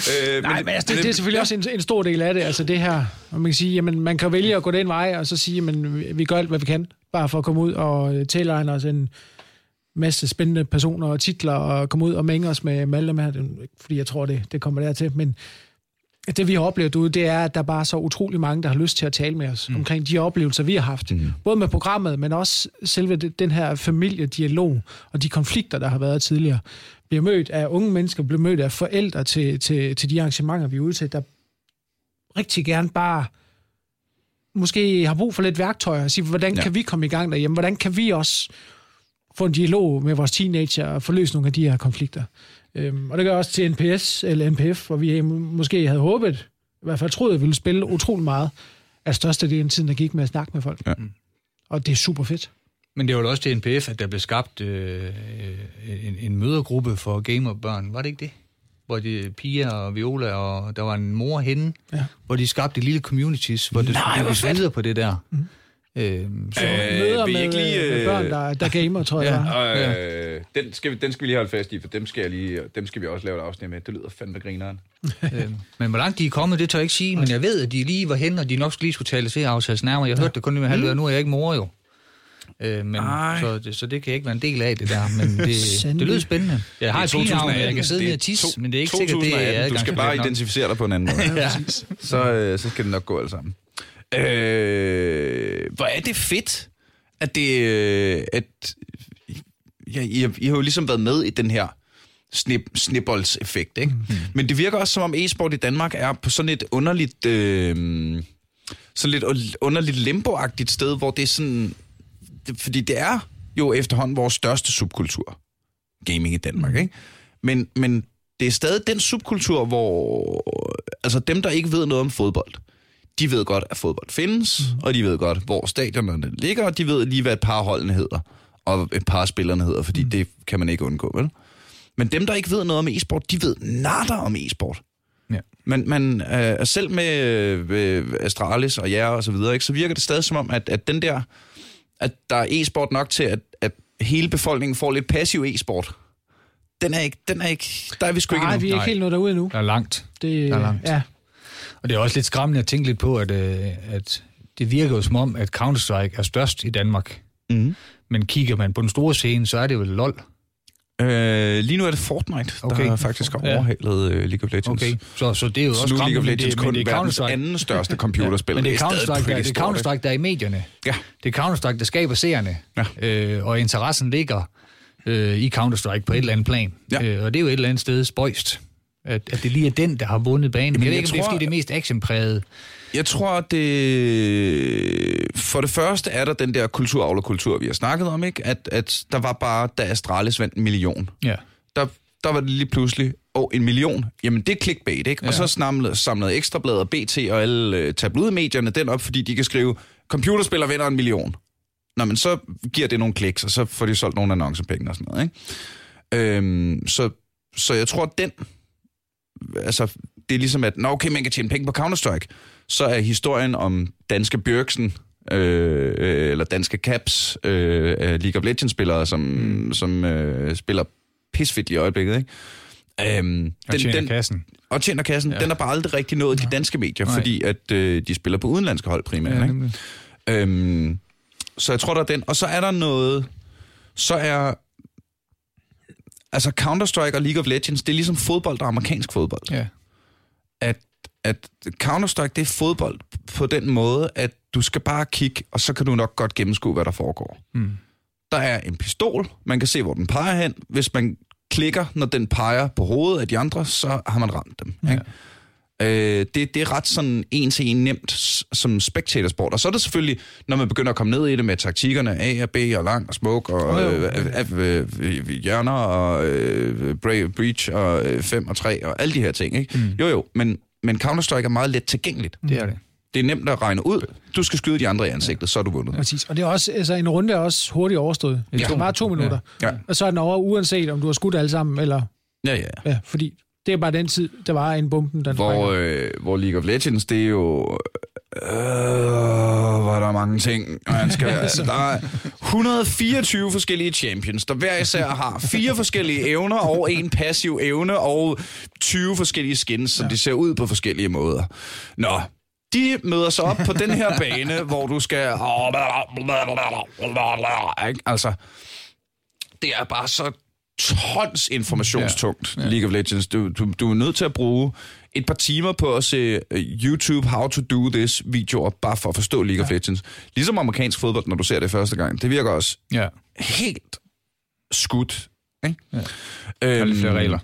S1: øh,
S4: Nej, men altså, det, det er selvfølgelig også en, en stor del af det, altså det her, og man kan sige, jamen, man kan vælge at gå den vej, og så sige, jamen, vi gør alt, hvad vi kan, bare for at komme ud og øh, tilegne os en masse spændende personer og titler, og komme ud og mænge os med, med alle dem her, er fordi jeg tror, det, det kommer dertil, men det vi har oplevet ude, det er, at der er bare så utrolig mange, der har lyst til at tale med os mm. omkring de oplevelser, vi har haft. Mm. Både med programmet, men også selve den her familiedialog og de konflikter, der har været tidligere. Bliver mødt af unge mennesker, bliver mødt af forældre til, til, til de arrangementer, vi er ude til, der rigtig gerne bare måske har brug for lidt værktøjer og sige, hvordan
S1: Ja.
S4: kan vi komme i gang derhjemme? Hvordan kan vi også få en dialog med vores teenager og få løst nogle af de her konflikter? Øhm, og det gør også til NPS eller NPF, hvor vi måske havde håbet, i hvert fald troede, at vi ville spille utrolig meget af størstedelen af tiden, der gik med at snakke med folk.
S1: Ja.
S4: Og det er super fedt.
S3: Men det var jo også til NPF, at der blev skabt øh, en, en mødergruppe for gamerbørn. Var det ikke det? Hvor de Pia og Viola, og der var en mor henne, ja. hvor de skabte lille communities, hvor det
S1: Nej,
S3: skulle
S1: fedt.
S3: videre på det der. Mm. Øh, så,
S1: Øh,
S4: Møder
S1: I
S4: med,
S1: ikke lige,
S4: med
S1: øh,
S4: børn, der, der gamer, tror jeg.
S3: Ja.
S4: Ja.
S1: Og, øh, den, skal vi, den skal vi lige holde fast i, for dem skal, jeg lige, dem skal vi også lave et afsnit med. Det lyder fandme grineren.
S3: øh, men hvor langt de er kommet, det tør jeg ikke sige, men jeg ved, at de lige var hen, og de nok skulle lige skulle tale til aftales nærmere. Jeg hørte det kun lige med halvdør, nu er jeg ikke mor jo. Øh, men,
S1: Ej.
S3: så, det, så det kan ikke være en del af, det der. Men det, det lyder spændende. Jeg har et pigenavn, jeg
S1: 2018.
S3: kan sidde
S1: Det
S3: ned
S1: er
S3: og tisse, men det er ikke sikkert, det er
S1: 2018. Du skal bare identificere dig på en anden måde.
S3: Ja.
S1: så, øh, så skal det nok gå alt sammen. Øh, hvor er det fedt, at det... Øh, at, ja, I, har, I har jo ligesom været med i den her snip, snibboldseffekt, ikke? Mm. Men det virker også som om e-sport i Danmark er på sådan et underligt... Øh, sådan lidt underligt limboagtigt sted, hvor det er sådan... Fordi det er jo efterhånden vores største subkultur. Gaming i Danmark, ikke? Men, men det er stadig den subkultur, hvor altså dem, der ikke ved noget om fodbold, de ved godt, at fodbold findes, mm. og de ved godt, hvor stadionerne ligger, og de ved lige, hvad et par holdene hedder, og et par spillerne hedder, fordi mm. det kan man ikke undgå, vel? Men dem, der ikke ved noget om e-sport, de ved natter om e-sport.
S3: Ja.
S1: Men, men øh, selv med øh, Astralis og jer og så videre, ikke, så virker det stadig som om, at, at den der, at der er e-sport nok til, at, at hele befolkningen får lidt passiv e-sport. Den er ikke, den er ikke, der er vi sgu ikke
S4: Nej, vi er ikke
S3: Nej.
S4: helt nået derude endnu.
S3: Der er langt.
S4: Det,
S3: Der er langt.
S4: Ja,
S3: Og det er også lidt skræmmende at tænke lidt på, at, øh, at det virker jo som om, at Counter-Strike er størst i Danmark.
S1: Mm.
S3: Men kigger man på den store scene, så er det jo LOL.
S1: Øh, lige nu er det Fortnite, okay. Der faktisk har
S3: Ja.
S1: overhalet øh, League of Legends.
S3: Okay, så, så det er jo
S1: Så
S3: også
S1: nu League of Legends
S3: det,
S1: kun
S3: det er
S1: verdens anden største computerspil.
S3: Men det er Counter-Strike, der, det er? Counter-Strike, der er i medierne.
S1: Ja.
S3: Det er Counter-Strike, der skaber seerne.
S1: Ja.
S3: Øh, og interessen ligger øh, i Counter-Strike på et eller andet plan.
S1: Ja.
S3: Øh, og det er jo et eller andet sted spøjst, at, at det lige er den, der har vundet banen. Men jeg,
S1: jeg
S3: ikke, om det er
S1: tror-
S3: fordi, det er mest actionpræget.
S1: Jeg tror, det... For det første er der den der kulturarv kultur, vi har snakket om, ikke? At, at der var bare, da Astralis vandt en million.
S3: Ja.
S1: Der, der var det lige pludselig, åh, oh, en million. Jamen, det er clickbait, ikke? Ja. Og så samlede, samlede Ekstrabladet og BT og alle øh, tabloidmedierne den op, fordi de kan skrive, computerspiller vinder en million. Nå, men så giver det nogle kliks, og så får de solgt nogle annoncepenge og sådan noget, ikke? Øhm, så, så jeg tror, at den... Altså, det er ligesom, at, nå, okay, man kan tjene penge på Counter-Strike. Så er historien om danske Bjørksen, øh, eller danske Caps, øh, League of Legends-spillere, som, mm. som øh, spiller pisfedt i øjeblikket, ikke? Øhm,
S3: Og tjener kassen.
S1: og tjener kassen, ja. Den er bare aldrig rigtig nået de danske medier,
S3: Nej.
S1: fordi at øh, de spiller på udenlandske hold primært.
S3: Ja,
S1: ikke? Øhm, så jeg tror, der er den. Og så er der noget... Så er... Altså Counter-Strike og League of Legends, det er ligesom fodbold og amerikansk fodbold.
S3: Ja.
S1: At, at Counter-Strike, det er fodbold på den måde, at du skal bare kigge, og så kan du nok godt gennemskue, hvad der foregår.
S3: Mm.
S1: Der er en pistol, man kan se, hvor den peger hen. Hvis man klikker, når den peger på hovedet af de andre, så har man ramt dem.
S3: Ja.
S1: Ikke? Øh, det, det er ret sådan en til en nemt som spectatorsport. Og så er det selvfølgelig, når man begynder at komme ned i det med taktikkerne A og B og lang og smoke og
S3: jo.
S1: øh, øh, øh, hjørner og øh, breach og 5 og 3 og alle de her ting. Ikke? Mm. Jo jo, men, men Counter-Strike er meget let tilgængeligt.
S3: Det er det.
S1: Det er nemt at regne ud. Du skal skyde de andre i ansigtet, så er du vundet.
S4: præcis. Og det er også, altså, en runde er også hurtigt overstået. Det
S3: Ja.
S4: er bare to minutter.
S1: Ja.
S4: Og så er den over, uanset om du har skudt alle sammen, eller...
S1: Ja, ja.
S4: Ja, fordi det er bare den tid, der var en bomben, den
S1: Hvor, øh, hvor League of Legends, det er jo... Øh, er der mange ting. Man skal, der er 124 forskellige champions, der hver især har fire forskellige evner og en passiv evne og 20 forskellige skins, som ja. de ser ud på forskellige måder. Nå, de møder sig op på den her bane, hvor du skal... Altså, det er bare så tons informationstungt, ja. Ja. League of Legends. Du, du, du er nødt til at bruge et par timer på at se øh, YouTube How to Do This videoer, bare for at forstå League ja. of Legends. Ligesom amerikansk fodbold, når du ser det første gang. Det virker også
S3: Ja.
S1: helt skudt. Ikke?
S3: Ja.
S1: Øhm,
S3: er lidt flere regler.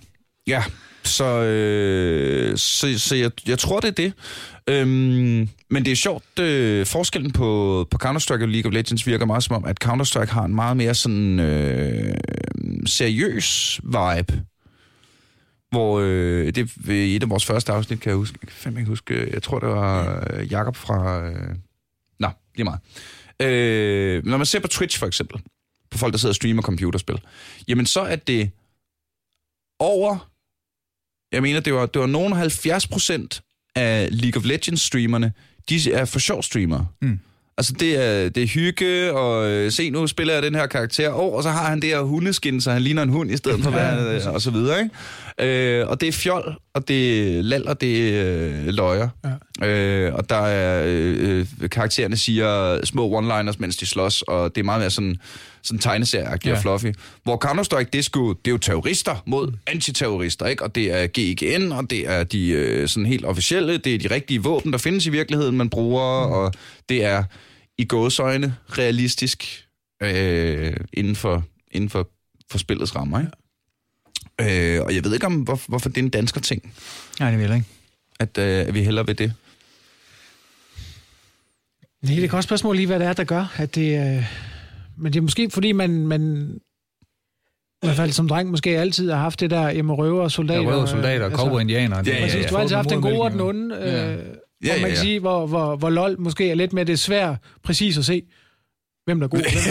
S1: Ja, så, øh, så, så jeg, jeg tror, det er det. Øhm, men det er sjovt, øh, forskellen på, på Counter-Strike og League of Legends virker meget som om, at Counter-Strike har en meget mere sådan øh, seriøs vibe. Hvor øh, det ved et af vores første afsnit, kan jeg huske, jeg kan fandme ikke huske, jeg tror det var øh, Jakob fra... Øh, nå, lige meget. Øh, når man ser på Twitch for eksempel, på folk, der sidder og streamer computerspil, jamen så er det over, jeg mener, det var, det var nogen 70 procent af League of Legends streamerne, de er for sjov streamere.
S3: Mm.
S1: Altså, det er, det er hygge, og øh, se, nu spiller jeg den her karakter, oh, og så har han det her hundeskin, så han ligner en hund i stedet for, hvad han, øh, og så videre, ikke? Øh, og det er fjol, og det er lal, og det er øh, løjer. Ja. Øh, og der er, øh, øh, karaktererne siger små one-liners, mens de slås, og det er meget mere sådan, sådan tegneserieagtigt ja. og fluffy. Hvor Counter-Strike, det sgu, det er jo terrorister mod antiterrorister, ikke? Og det er GIGN, og det er de øh, sådan helt officielle, det er de rigtige våben, der findes i virkeligheden, man bruger, mm. og det er i gåsøjne realistisk øh, inden, for, inden for, for spillets rammer, ikke? Øh, og jeg ved ikke, om hvor, hvorfor det er en dansker ting,
S3: Nej, det vil jeg ikke.
S1: at, øh, at vi hellere vil det.
S4: Nej, det er godt spørgsmål lige, hvad det er, der gør, at det... Øh, men det er måske, fordi man, man i hvert fald som dreng måske altid har haft det der, jamen røver og soldater.
S3: Der røde soldater,
S4: øh,
S3: cowboy indianer.
S1: Ja, ja, ja.
S4: Præcis, du har altid haft den gode og den onde, øh,
S3: Ja.
S4: ja. hvor
S1: Ja,
S4: man
S1: ja,
S4: kan
S1: ja.
S4: sige, hvor, hvor, hvor LOL måske er lidt mere det svært præcis at se, hvem der er god og hvem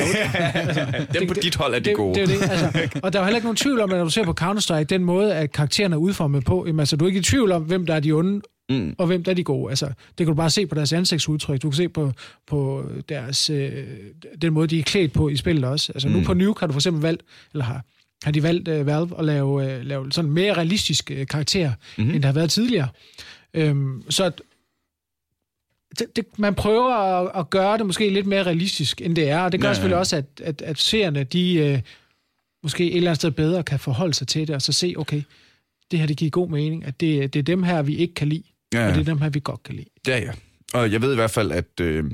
S4: der er ond.
S1: Dem på dit hold er de
S4: det,
S1: gode.
S4: Det, det, det, altså. Og der er heller ikke nogen tvivl om, at når du ser på Counter-Strike, den måde, at karaktererne er udformet på, jamen, altså, du er ikke i tvivl om, hvem der er de onde,
S1: Mm.
S4: og hvem der er de gode. Altså, det kan du bare se på deres ansigtsudtryk. Du kan se på, på deres, øh, den måde, de er klædt på i spillet også. Altså, mm. nu på Nuke har du for eksempel valgt, eller har, har de valgt øh, Valve at lave, øh, lave sådan mere realistisk øh, karakter, mm-hmm. end der har været tidligere. Øhm, så at- det, det, man prøver at, at gøre det måske lidt mere realistisk, end det er, og det gør
S1: Ja,
S4: ja, selvfølgelig også, at, at, at seerne, de øh, måske et eller andet sted bedre kan forholde sig til det, og så se, okay, det her, det giver god mening, at det, det er dem her, vi ikke kan lide,
S1: Ja,
S4: ja. og det er dem her, vi godt kan lide.
S1: Ja, ja. Og jeg ved i hvert fald, at øh,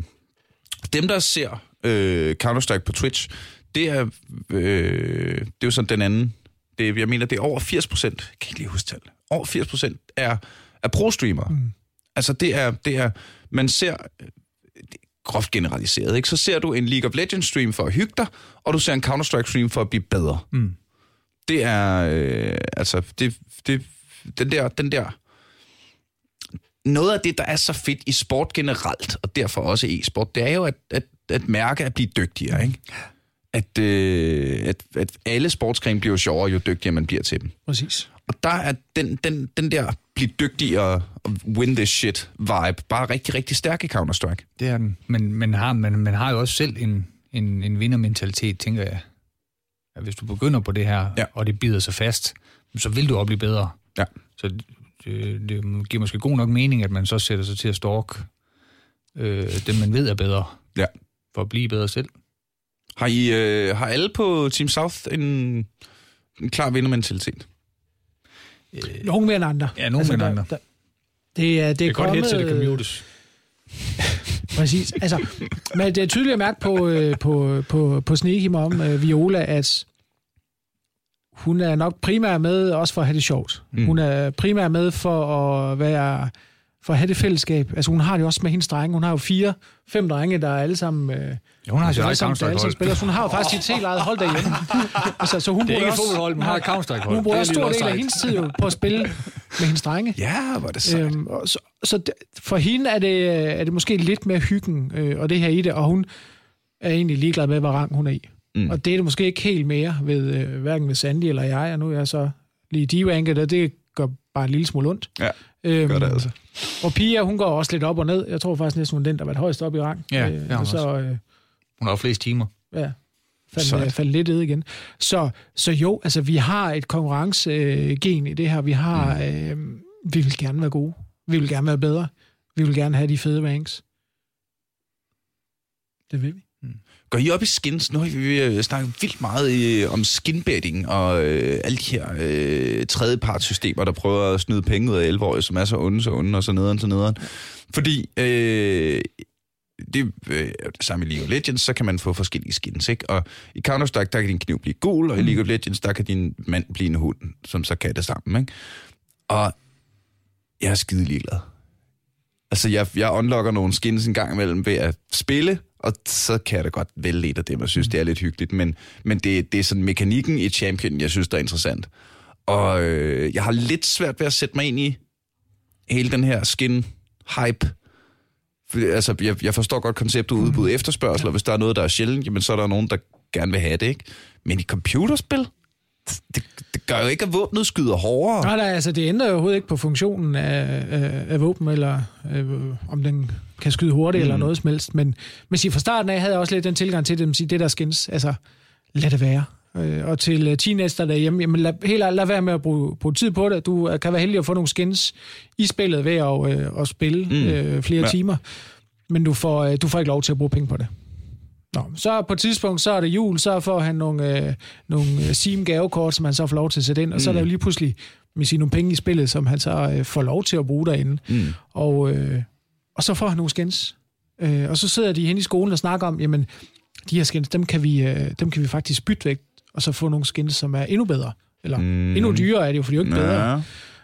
S1: dem, der ser øh, Counter-Strike på Twitch, det er, øh, det er jo sådan den anden. Det, jeg mener, det er over 80 procent, kan ikke lige huske tal, over 80 procent er, er pro-streamere. Mm. Altså, det er, det er, man ser, groft generaliseret, ikke? Så ser du en League of Legends stream for at hygge dig, og du ser en Counter-Strike stream for at blive bedre.
S3: Mm.
S1: Det er, øh, altså, det, det, den der, den der, noget af det, der er så fedt i sport generelt, og derfor også e-sport, det er jo at, at, at mærke at blive dygtigere, ikke? At, øh, at, at alle sportsgrene bliver jo sjovere, jo dygtigere man bliver til dem.
S4: Præcis.
S1: Og der er den, den, den der blive dygtigere og win this shit vibe bare rigtig, rigtig stærk i Counter-Strike.
S3: Det er den. Men man har, man, man har jo også selv en, en, en vindermentalitet, tænker jeg. At hvis du begynder på det her,
S1: Ja.
S3: og det bider sig fast, så vil du også blive bedre.
S1: Ja.
S3: Så det, det giver måske god nok mening, at man så sætter sig til at stalk øh, dem, man ved er bedre,
S1: Ja.
S3: for at blive bedre selv.
S1: Har, I, øh, har alle på Team South en, en klar vindermentalitet?
S4: Nogle mere end andre.
S3: Ja, nogle mere end andre.
S4: Der, det er, det er
S3: Det er godt
S4: kommet,
S3: headset, det kan mutes.
S4: Præcis. Altså, men det er tydeligt at mærke på, øh, på, på, på Sneakim om øh, Viola, at hun er nok primært med også for at have det sjovt. Mm. Hun er primært med for at være for at have det fællesskab. Altså hun har det også med hendes drenge. Hun har jo fire, fem drenge, der er alle sammen... Øh,
S3: Ja, hun har sit
S4: alle
S3: eget
S4: sammen, der alle sammen
S3: Counter-Strike-hold.
S4: spiller. Så hun har jo faktisk sit helt eget hold derhjemme. altså, så hun
S3: Det er ikke
S4: også,
S3: fodboldhold, men hun har et Counter-Strike-hold.
S4: Hun bruger
S3: er
S4: også stor del af hendes tid jo på at spille med hendes drenge.
S1: Ja, var det sejt.
S4: Øhm, og så, så det- for hende er det, er det måske lidt mere hyggen, øh, og det her i det, og hun er egentlig ligeglad med, hvad rang hun er i.
S1: Mm.
S4: Og det er det måske ikke helt mere ved, øh, hverken ved Sandy eller jeg, og nu er jeg så lige divanket, og det gør bare en lille smule ondt.
S1: Ja,
S4: Øhm,
S1: gør det altså.
S4: Og Pia, hun går også lidt op og ned. Jeg tror faktisk næsten, hun er den, der har været højst op i rang.
S3: Ja, hun
S4: og så, øh,
S3: Hun har jo flest timer.
S4: ja, faldt, øh, faldt lidt ned igen. Så, så jo, altså vi har et konkurrencegen i det her. Vi har, mm. øh, vi vil gerne være gode. Vi vil gerne være bedre. Vi vil gerne have de fede ranks. Det vil vi.
S1: Går I op i skins? Nu har vi øh, snakket vildt meget øh, om skinbetting og øh, alle de her øh, tredjepartssystemer, der prøver at snyde penge ud af 11 som er så onde, så onde og så nederen, så nederen. Fordi øh, det, øh, det samme i League of Legends, så kan man få forskellige skins, ikke? Og i Counter-Strike, der kan din kniv blive gul, og i League of Legends, der kan din mand blive en hund, som så kan det sammen, ikke? Og jeg er skide ligeglad. Altså, jeg, jeg unlocker nogle skins en gang imellem ved at spille, og så kan jeg da godt vælge et af dem, jeg synes, det er lidt hyggeligt. Men, men det, det er sådan mekanikken i Champion, jeg synes, der er interessant. Og øh, jeg har lidt svært ved at sætte mig ind i hele den her skin-hype, For, altså, jeg, jeg forstår godt konceptet udbud efterspørgsel, og hvis der er noget, der er sjældent, jamen, så er der nogen, der gerne vil have det, ikke? Men i computerspil, det, det gør jo ikke, at våbnet skyder hårdere.
S4: Nej, nej, altså det ændrer jo overhovedet ikke på funktionen af, af, af våben, eller øh, om den kan skyde hurtigt mm. eller noget som helst. Men, men sige, fra starten af havde jeg også lidt den tilgang til det, at sige, det der skins, altså lad det være. Øh, og til øh, teenager derhjemme, jamen lad, helt, lad være med at bruge, bruge tid på det. Du øh, kan være heldig at få nogle skins i spillet ved at, øh, at spille mm. øh, flere ja. timer, men du får, øh, du får ikke lov til at bruge penge på det. Nå, så på et tidspunkt, så er det jul, så får han nogle, øh, nogle sim gavekort, som han så får lov til at sætte ind, og mm. så er der jo lige pludselig med sige, nogle penge i spillet, som han så øh, får lov til at bruge derinde. Mm. Og, øh, og så får han nogle skins. Øh, og så sidder de hen i skolen og snakker om, jamen, de her skins, dem kan vi, øh, dem kan vi faktisk bytte væk, og så få nogle skins, som er endnu bedre. Eller mm. endnu dyrere er det jo, for de er jo ikke bedre. Ja.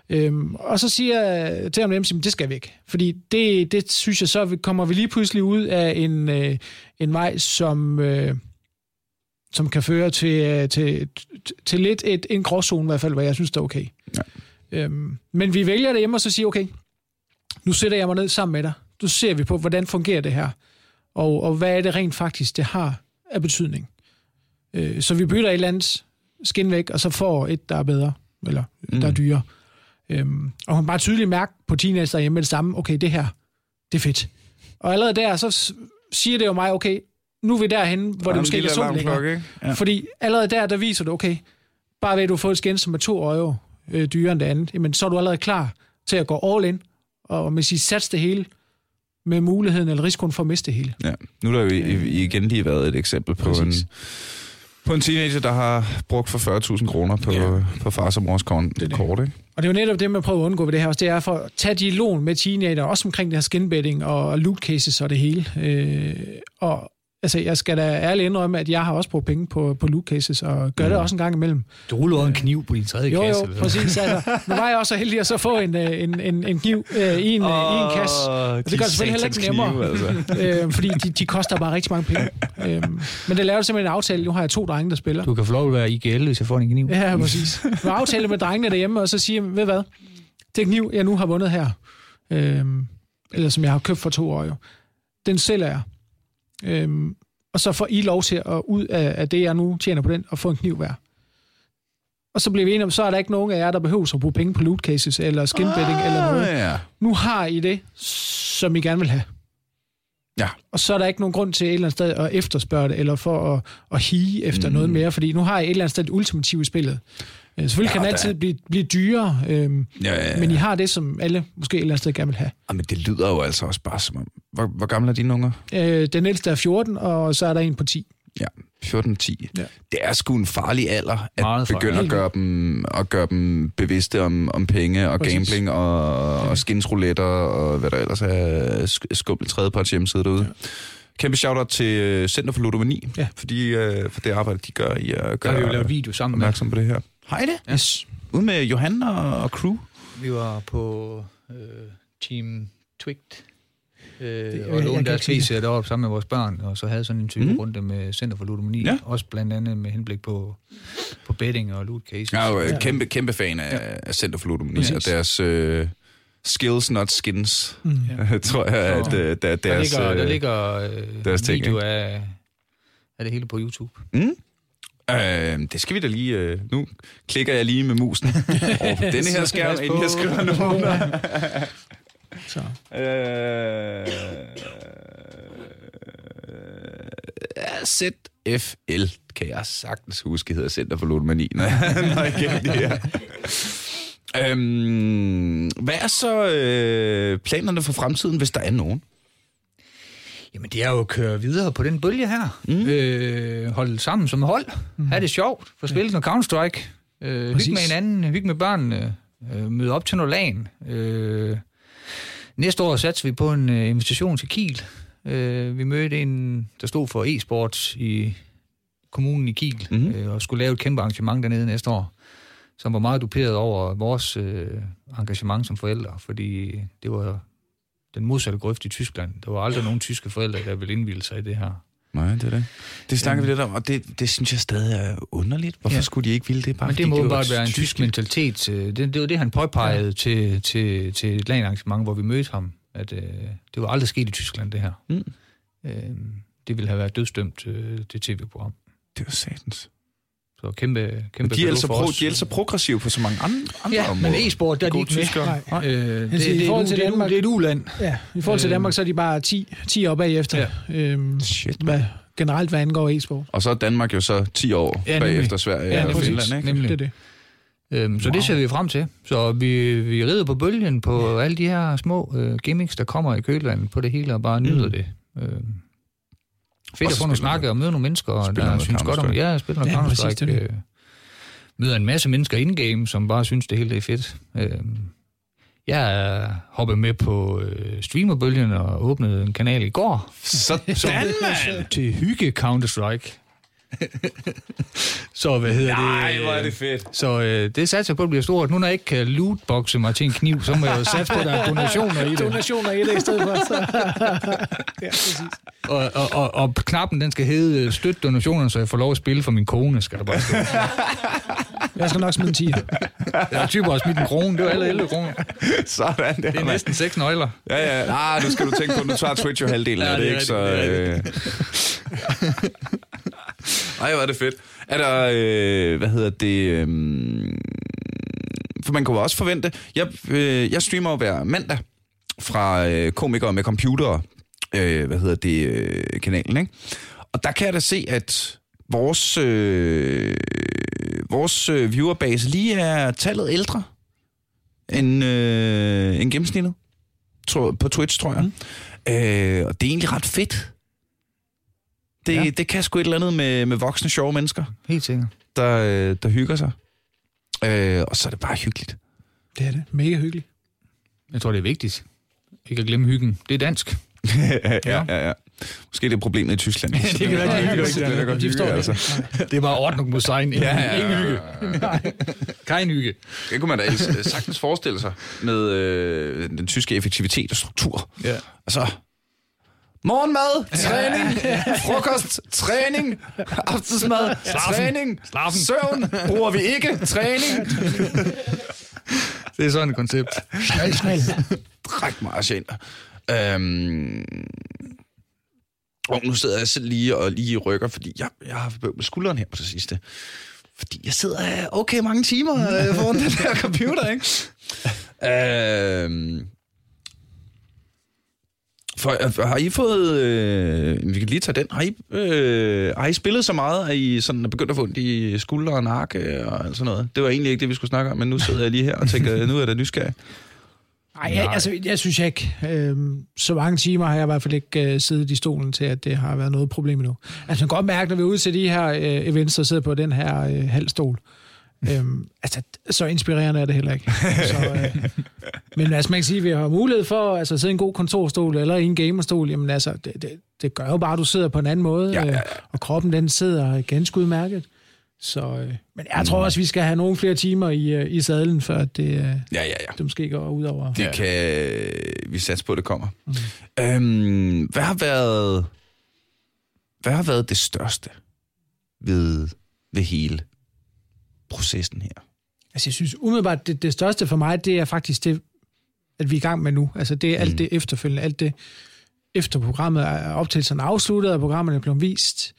S4: Øhm, og så siger jeg til ham, at det skal vi ikke. Fordi det, det synes jeg, så kommer vi lige pludselig ud af en, øh, en vej, som, øh, som kan føre til, øh, til, til lidt et, en gråzone i hvert fald, hvad jeg synes, det er okay. Ja. Øhm, men vi vælger det hjemme og så siger, okay, nu sætter jeg mig ned sammen med dig. Nu ser vi på, hvordan fungerer det her. Og, og hvad er det rent faktisk, det har af betydning. Øh, så vi bytter et eller andet skin væk, og så får et, der er bedre, eller mm. der er dyrere. Øhm, og hun bare tydeligt mærke på teenager hjemme med det samme, okay, det her, det er fedt. Og allerede der, så siger det jo mig, okay, nu er vi derhen, hvor det måske ikke er sundt længere. Ja. Fordi allerede der, der viser du, okay, bare ved at du får et skin, som er to øje øh, dyrere end det andet, jamen, så er du allerede klar til at gå all in, og med sige, sats det hele, med muligheden eller risikoen for at miste det hele.
S1: Ja, nu er der jo igen lige været et eksempel på Præcis. en på en teenager, der har brugt for 40.000 kroner på, ja. på fars og mors kort, det det. kort, ikke?
S4: Og det er jo netop det, man prøver at undgå ved det her også, det er for at tage dialogen med teenager, også omkring det her skinbetting og loot cases og det hele. Øh, og Altså, jeg skal da ærligt indrømme, at jeg har også brugt penge på, på loot cases, og gør mm. det også en gang imellem.
S3: Du ruller en kniv på din tredje
S4: jo,
S3: kasse.
S4: Jo, jo, præcis. Altså, nu var jeg også så heldig at så få en, øh, en, en, en kniv uh, i, en, oh, i en kasse. Og det gør det selvfølgelig heller ikke nemmere, knive, altså. øh, fordi de, de koster bare rigtig mange penge. øh, men det laver simpelthen en aftale. Nu har jeg to drenge, der spiller.
S3: Du kan få lov at være IGL, hvis jeg får en kniv.
S4: Ja, præcis. Jeg aftale med drengene derhjemme, og så siger ved hvad? Det kniv, jeg nu har vundet her, øh, eller som jeg har købt for to år jo, den sælger jeg. Øhm, og så får I lov til at ud af, af det, jeg nu tjener på den, og få en kniv hver. Og så bliver vi enige om, så er der ikke nogen af jer, der behøver at bruge penge på loot cases, eller skinbetting, ah, eller noget. Ja. Nu har I det, som I gerne vil have.
S1: Ja.
S4: Og så er der ikke nogen grund til et eller andet sted at efterspørge det, eller for at, at hige efter mm. noget mere, fordi nu har I et eller andet sted et ultimativ i spillet. Øh, selvfølgelig ja, kan den altid der... blive, blive dyrere, øhm, ja, ja, ja. men I har det, som alle måske et eller andet sted gerne vil have.
S1: Ja, men det lyder jo altså også bare som om... Hvor, hvor gamle er dine unger?
S4: Øh, den ældste er 14, og så er der en på 10.
S1: Ja, 14-10. Ja. Det er sgu en farlig alder, at Meget begynde at gøre, dem, at gøre dem bevidste om, om penge og Præcis. gambling og, ja. og skinsrouletter og hvad der ellers er skubbel tredjeparts hjemmeside derude. Ja. Kæmpe shout-out til øh, Center for Ludomani, ja. fordi, uh, for det arbejde, de gør i at gøre
S3: vi jo lavet video sammen
S1: opmærksom med. på det her. Hej det? Ja. Yes. Ude med Johan og, og crew.
S3: Vi var på øh, Team Twigt. Øh, og lånte deres PC deroppe sammen med vores børn, og så havde sådan en type mm. runde med Center for Ludomani, ja. også blandt andet med henblik på, på betting og loot cases.
S1: Jeg er jo ja. kæmpe, kæmpe fan af, ja. af Center for Ludomani, Præcis. og deres... Øh, skills, not skins, mm. ja. tror jeg, at uh, der, deres, der
S3: ligger, der ligger uh, deres ting, video af, af det hele på YouTube.
S1: Mm. Uh, det skal vi da lige... Uh, nu klikker jeg lige med musen over på denne her skærm, inden jeg skriver noget. Så. Uh, ZFL kan jeg sagtens huske, hedder Center for Ludomani, når jeg kender det her. Øhm, hvad er så øh, planerne for fremtiden, hvis der er nogen?
S3: Jamen, det er jo at køre videre på den bølge her. Mm. Øh, holde sammen som hold. Mm. Ha' det sjovt. Få spillet ja. noget Counter-Strike. Øh, hygge med hinanden. Hygge med børnene. Øh, møde op til noget lagen. Øh, næste år satser vi på en øh, invitation til Kiel. Øh, vi mødte en, der stod for e-sport i kommunen i Kiel, mm. øh, og skulle lave et kæmpe arrangement dernede næste år som var meget duperet over vores øh, engagement som forældre, fordi det var den modsatte grøft i Tyskland. Der var aldrig nogen tyske forældre, der ville indvilde sig i det her.
S1: Nej, det er det. Det snakker vi lidt om, og det, det synes jeg stadig er underligt. Hvorfor ja. skulle de ikke ville det?
S3: Bare Men det må bare være en tysk mentalitet. Det, det var det, han påpegede ja. til, til, til et arrangement, hvor vi mødte ham. At øh, det var aldrig sket i Tyskland, det her.
S1: Mm.
S3: Øh, det ville have været dødsdømt, øh, det tv-program.
S1: Det var satans.
S3: Så kæmpe, kæmpe
S1: de er, altså
S3: for
S1: pro,
S3: os.
S1: de er altså progressive på så mange andre, andre
S3: Ja,
S1: områder.
S3: men e-sport, der er de
S1: Gode
S3: ikke med.
S4: Nej.
S3: Øh, det, det,
S4: i
S3: det,
S4: forhold
S3: det,
S4: til
S3: det, er et u-
S4: Danmark-
S3: det er et uland.
S4: Ja, i forhold til
S3: Øh.
S4: Danmark, så er de bare 10, 10 op bagefter.
S3: Ja.
S4: Øhm,
S1: Shit.
S4: hvad, generelt, hvad angår e-sport.
S1: Og så er Danmark jo så 10 år
S3: Ja, nemlig.
S1: bagefter Sverige
S3: Ja,
S1: og. Finland, ikke?
S3: Nemlig.
S4: Det er det.
S3: Øhm, så
S1: Wow.
S3: det ser vi frem til. Så vi, vi rider på bølgen på alle de her små øh, gimmicks, der kommer i kølvandet på det hele, og bare nyder
S1: Mm.
S3: det. Øhm, fedt
S1: Og
S3: at få nogle snakke og møde nogle mennesker,
S1: spiller
S3: der synes godt om. Ja, spiller noget
S4: Ja,
S3: Counter-Strike.
S4: det er
S3: Øh, møder en masse mennesker in-game, som bare synes, det hele er fedt. Øhm, jeg hoppet med på øh, streamerbølgen og åbnede en kanal i går.
S1: Sådan, mand!
S3: Til hygge Counter-Strike. så hvad hedder
S1: Nej,
S3: det?
S1: hvor er det fedt.
S3: Så øh, det satser på at blive stort. Nu når jeg ikke kan lootboxe mig til en kniv, så må jeg jo satse på, at der er donationer i det.
S4: Donationer i det i stedet for. Så. ja, præcis.
S3: Og, og, og, og knappen, den skal hedde øh, støt donationer, så jeg får lov at spille for min kone, skal der bare stå.
S4: Jeg skal nok smide en 10.
S3: Jeg har typer også smidt en krone, det var alle 11 kroner.
S1: Sådan, det,
S3: Det er næsten seks nøgler.
S1: Ja, ja. Nej, nu skal du tænke på, at nu tager Twitch jo halvdelen
S3: Ja,
S1: af det,
S3: det er
S1: ikke? Så, øh... Ej, hvor er det fedt. Er der, øh, hvad hedder det... Øh... For man jo også forvente... Jeg, øh, jeg streamer jo hver mandag fra øh, komikere med computere, øh, hvad hedder det, øh, kanalen, ikke? Og der kan jeg da se, at vores, øh, vores øh, viewerbase lige er tallet ældre end, øh, end gennemsnittet tror, på Twitch, tror jeg. Mm. Øh, og det er egentlig ret fedt. Det,
S3: Ja.
S1: det kan sgu et eller andet med, med voksne, sjove mennesker,
S3: Helt sikkert.
S1: der, øh, der hygger sig. Øh, og så er det bare hyggeligt.
S4: Det er det. Mega hyggeligt.
S3: Jeg tror, det er vigtigt. Ikke at glemme hyggen. Det er dansk.
S1: ja, ja, ja. Måske det er problemet i Tyskland.
S3: det kan være, de hygger ikke.
S1: det, det, godt
S4: De
S1: hygge,
S4: det.
S1: altså.
S3: Det er bare ordnung mod sein.
S1: Ja, ja, ja,
S3: Ingen
S1: ja,
S3: hygge. Kein hygge.
S1: Det kunne man da øh, sagtens forestille sig med øh, den tyske effektivitet og struktur.
S3: Ja.
S1: Altså, morgenmad, træning, frokost, træning, aftensmad, træning, søvn, bruger vi ikke, træning.
S3: Det er sådan et koncept.
S4: Snæl, snæl.
S1: Træk mig ind. Øhm, og nu sidder jeg selv lige og lige rykker, fordi jeg, jeg har med skulderen her på det sidste. Fordi jeg sidder okay mange timer øh, foran den her computer, ikke? Øhm, for, øh, har I fået... Øh, vi kan lige tage den. Har I, øh, har I spillet så meget, at I sådan er begyndt at få ondt i skuldre og nakke og alt sådan noget? Det var egentlig ikke det, vi skulle snakke om, men nu sidder jeg lige her og tænker, nu er der nysgerrig.
S4: Nej, jeg, altså, jeg synes jeg ikke. Øhm, så mange timer har jeg i hvert fald ikke øh, siddet i stolen til, at det har været noget problem endnu. Altså, man kan godt mærke, når vi er ude til de her øh, events, og sidder på den her øh, halvstol. Øhm, altså, så inspirerende er det heller ikke. Så, øh, men altså, man kan sige, at vi har mulighed for altså, at sidde i en god kontorstol eller i en gamerstol. Jamen altså, det, det, det gør jo bare, at du sidder på en anden måde,
S1: Ja, ja, ja.
S4: Øh, og kroppen den sidder ganske udmærket. Så, øh, men jeg tror også, vi skal have nogle flere timer i, øh, i sadlen, før det, øh,
S1: Ja, ja, ja.
S4: det måske går ud over.
S1: Det kan vi satse på, det kommer. Mm. Øhm, hvad har været hvad har været det største ved, ved hele processen her?
S4: Altså, jeg synes umiddelbart, det, det største for mig, det er faktisk det, at vi er i gang med nu. Altså, det er alt
S1: Mm.
S4: det efterfølgende, alt det efter programmet er optagelsen afsluttet, og programmet er blevet vist.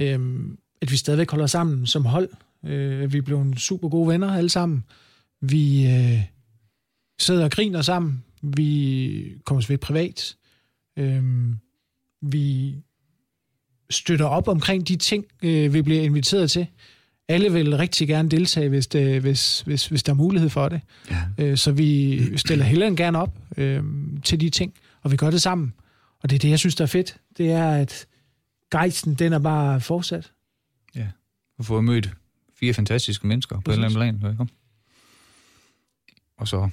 S4: Øhm, at vi stadigvæk holder sammen som hold. Øh, at vi er blevet super gode venner alle sammen. Vi øh, sidder og griner sammen. Vi kommer ved privat. Øhm, vi støtter op omkring de ting, øh, vi bliver inviteret til. Alle vil rigtig gerne deltage, hvis, det, hvis, hvis, hvis der er mulighed for det.
S1: Ja.
S4: Øh, så vi stiller heller end gerne op øh, til de ting, og vi gør det sammen. Og det er det, jeg synes, der er fedt. Det er, at gejsten, den er bare fortsat.
S3: at få mødt fire fantastiske mennesker på et eller andet plan. Ikke? Og så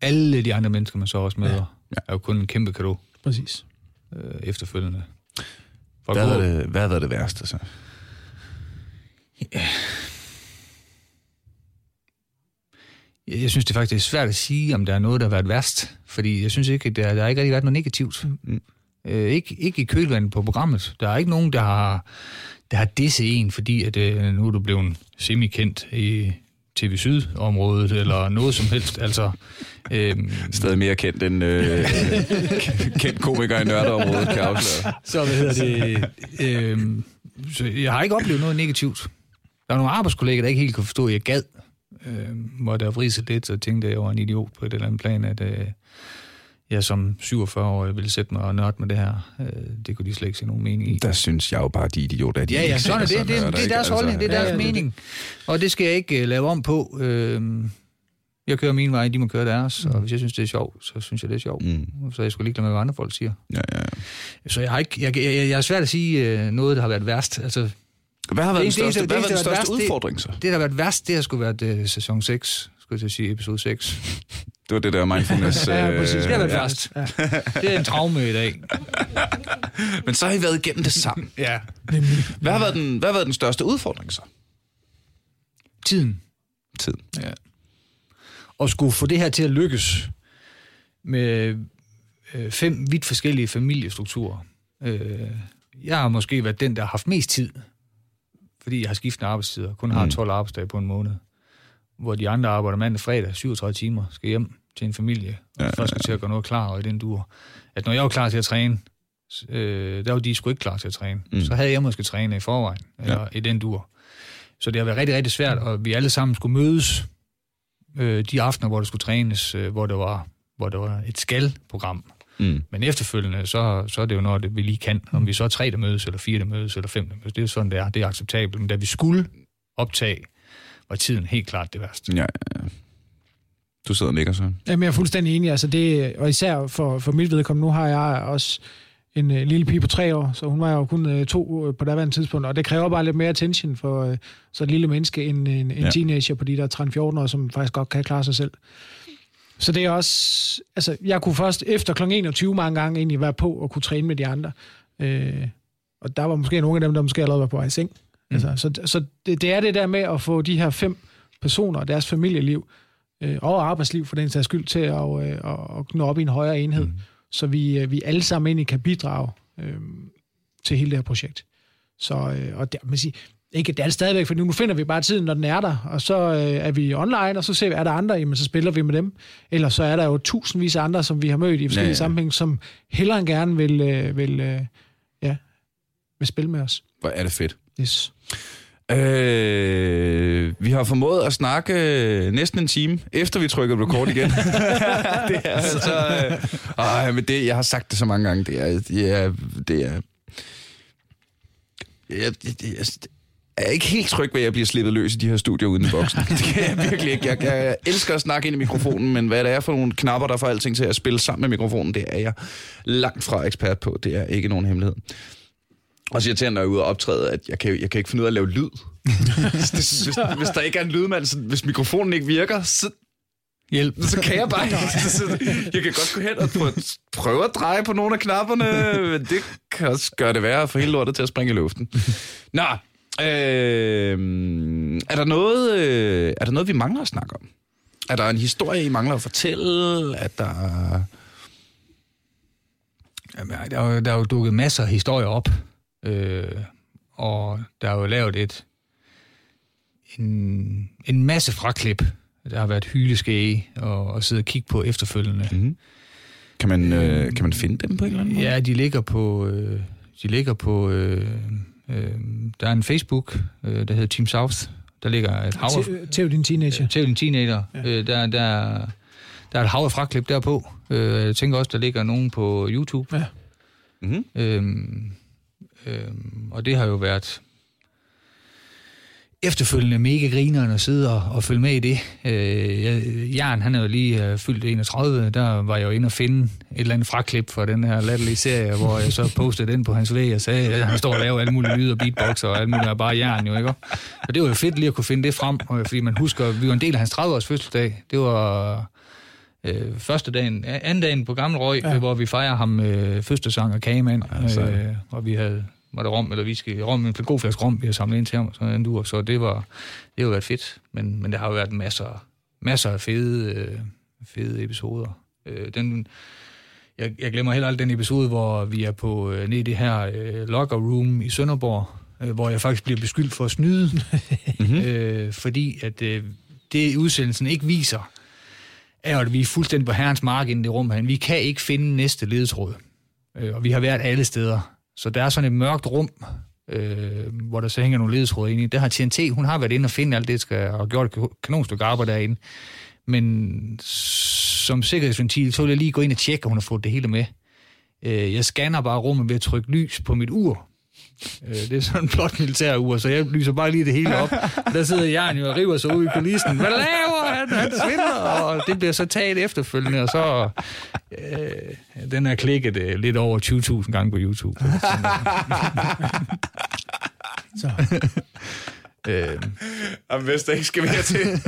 S3: alle de andre mennesker, man så også møder, ja. er jo kun en kæmpe kado
S4: Præcis.
S3: øh, efterfølgende. For
S1: Hvad har det, hvad har været det værste så?
S3: Jeg jeg synes det faktisk er svært at sige, om der er noget, der har været værst. Fordi jeg synes ikke, at der, der har ikke rigtig været noget negativt.
S1: Mm.
S3: Øh, ikke, ikke i kølvandet på programmet. Der er ikke nogen, der har, der har disse en, fordi at, øh, nu er du blevet semi-kendt i TV Syd-området, eller noget som helst. Altså, øhm,
S1: Stadig mere kendt end øh, kendt komiker i nørdeområdet, kan jeg afsløre.
S3: så hvad hedder det? Øhm, så jeg har ikke oplevet noget negativt. Der er nogle arbejdskolleger, der ikke helt kunne forstå, at jeg gad. Øhm, hvor der vridse lidt, og tænkte, at jeg var en idiot på et eller andet plan, at øh, jeg som 47-årig ville sætte mig og nørde med det her. Øh, det kunne de slet ikke se nogen mening i.
S1: Der synes jeg jo bare, de idioter, at de
S3: Ja, ja, sådan er det. Det, det, det er deres holdning, det er deres
S4: ja, er
S3: mening. Og det skal jeg ikke uh, lave om på. Uh, jeg kører min vej, de må køre deres, og hvis jeg synes, det er sjovt, så synes jeg, det er sjovt.
S1: Mm.
S3: Så jeg skulle ligeglad med, hvad andre folk siger.
S1: Ja, ja. ja.
S3: Så jeg har ikke, jeg, jeg, jeg er svært at sige uh, noget, der har været værst. Altså,
S1: Hvad har været den
S3: Det eneste-
S1: største,
S3: det
S1: hvad har været
S3: eneste,
S1: den største
S3: værst, det-
S1: udfordring så?
S3: det, der har været værst, det har skulle været uh, sæson 6, skulle jeg sige, episode 6.
S1: Det var det der mindfulness.
S4: Ja,
S1: øh,
S4: præcis.
S3: Det har været
S1: ja.
S3: værst.
S4: Ja,
S3: Det er en traume i dag.
S1: Men så har I været igennem det sammen.
S3: Ja.
S4: nemlig.
S1: Hvad har været den, hvad har været den største udfordring så?
S3: Tiden.
S1: Tiden.
S3: Ja. Og skulle få det her til at lykkes med øh, fem vidt forskellige familiestrukturer. Øh, jeg har måske været den, der har haft mest tid, fordi jeg har skiftende arbejdstider, kun har
S1: Mm.
S3: 12 arbejdsdage på en måned. Hvor de andre arbejder mandag fredag, 37 timer, skal hjem til en familie, og
S1: Ja,
S3: ja, først skal til at gøre noget klar, og i den dur. At når jeg var klar til at træne, øh, der var de sgu ikke klar til at træne.
S1: Mm.
S3: Mm. Så havde jeg måske trænet i forvejen, eller ja. i den dur. Så det har været rigtig, rigtig svært, og vi alle sammen skulle mødes øh, de aftener, hvor der skulle trænes, øh, hvor, det var, hvor det var et skal-program.
S1: Mm.
S3: Men efterfølgende, så, så er det jo noget, det vi lige kan. Om vi så er tre, der mødes, eller fire, der mødes, eller fem, der mødes. Det er sådan, det er. Det er acceptabelt. Men da vi skulle optage, var tiden helt klart det værste.
S1: Ja, ja, ja. Du sidder og nikker så.
S4: Jamen, jeg er fuldstændig enig. Altså det, og især for, for mit vedkommende, nu har jeg også en øh, lille pige på tre år, så hun var jo kun øh, to øh, på daværende tidspunkt, og det kræver bare lidt mere attention for øh, så et lille menneske end en, en
S1: ja.
S4: teenager på de der 13-14 år, som faktisk godt kan klare sig selv. Så det er også, altså jeg kunne først efter kl. 21 mange gange egentlig være på og kunne træne med de andre. Øh, og der var måske nogle af dem, der måske allerede var på vej i seng. Mm. Altså, så så det, det er det der med at få de her fem personer og deres familieliv øh, og arbejdsliv for den sags skyld til at, øh, at, at nå op i en højere enhed, mm. så vi, øh, vi alle sammen egentlig kan bidrage øh, til hele det her projekt. Så, øh, og det, man siger, ikke, det er det stadigvæk, for nu finder vi bare tiden, når den er der, og så øh, er vi online, og så ser vi, er der andre, jamen så spiller vi med dem. Eller så er der jo tusindvis af andre, som vi har mødt i forskellige
S1: Ja,
S4: ja,
S1: ja.
S4: ja. sammenhæng, som hellere end gerne vil, øh, vil, øh, ja, vil spille med os.
S1: Hvor er det fedt.
S4: Yes.
S1: Øh, vi har formået at snakke øh, næsten en time, efter vi trykker record igen. det er altså... Øh, øh, men det, jeg har sagt det så mange gange. Det er... Det er, det er jeg, det, jeg, er ikke helt tryg ved, at jeg bliver slippet løs i de her studier uden i boksen. Det kan jeg virkelig ikke. Jeg, jeg elsker at snakke ind i mikrofonen, men hvad det er for nogle knapper, der får alting til at spille sammen med mikrofonen, det er jeg langt fra ekspert på. Det er ikke nogen hemmelighed. Og så irriterende, når jeg er ude og optræde, at jeg kan, jeg kan ikke finde ud af at lave lyd. hvis, hvis, hvis der ikke er en lydmand, så, hvis mikrofonen ikke virker, så,
S3: Hjælp.
S1: så kan jeg bare ikke. Jeg kan godt gå hen og prøve, prøve at dreje på nogle af knapperne, men det kan også gøre det værre for hele lortet til at springe i luften. Nå, øh, er, der noget, øh, er der noget, vi mangler at snakke om? Er der en historie, I mangler at fortælle? Er der...
S3: Jamen, der, er jo, der er jo dukket masser af historier op, øh, og der er jo lavet et, en, en masse fraklip. Der har været hyleskæge og, og sidde og kigge på efterfølgende.
S1: Mm-hmm. Kan, man, øh, kan man finde dem på en eller anden måde?
S3: Ja, de ligger på... Øh, de ligger på... Øh, øh, der er en Facebook, øh, der hedder Team South. Der ligger et hav af...
S4: Til, til din teenager.
S3: Til en teenager. Ja. Øh, der, der, der er et hav af fraklip derpå. Øh, jeg tænker også, der ligger nogen på YouTube.
S4: Ja.
S1: Mm-hmm.
S3: Øhm, øhm, og det har jo været efterfølgende mega grineren at sidde og, og følge med i det. Øh, jeg- Jan, han er jo lige øh, fyldt 31, der var jeg jo inde og finde et eller andet fraklip fra den her latterlige serie, hvor jeg så postede den på hans væg og sagde, at han står og laver alle mulige lyde og beatboxer og alt muligt, og bare jern jo, ikke? Og det var jo fedt lige at kunne finde det frem, og- fordi man husker, vi var en del af hans 30-års fødselsdag. Det var øh, første dagen, anden dagen på Gammel Røg, ja.
S4: Ja.
S3: hvor vi fejrer ham øh, fødselsang og kagemand,
S1: Altså.
S3: øh, og vi havde var der rom eller whisky, rom, en god flaske rom, vi har samlet ind til ham, sådan en dur, så det var, det har været fedt, men, men der har jo været masser, masser af fede, øh, fede episoder. Øh, den, jeg, jeg glemmer heller aldrig den episode, hvor vi er på øh, nede i det her øh, locker room i Sønderborg, øh, hvor jeg faktisk bliver beskyldt for at snyde,
S1: Mm-hmm.
S3: øh, fordi at øh, det udsendelsen ikke viser, er, at vi er fuldstændig på herrens mark inden det rum her. Vi kan ikke finde næste ledetråd. Øh, og vi har været alle steder. Så der er sådan et mørkt rum, øh, hvor der så hænger nogle ledetråde ind i. Der har TNT, hun har været inde og finde alt det, skal, og gjort et kanonstykke arbejde derinde. Men som sikkerhedsventil, så vil jeg lige gå ind og tjekke, om hun har fået det hele med. Øh, jeg scanner bare rummet ved at trykke lys på mit ur. Øh, det er sådan en flot militær ur, så jeg lyser bare lige det hele op. Der sidder Jan jo og river sig ud i kulissen. Hvad laver han? Han svinder, og det bliver så taget efterfølgende, og så... Øh, den er klikket øh, lidt over 20.000 gange på YouTube.
S4: Så.
S3: øh,
S1: Jamen, hvis der ikke skal mere til.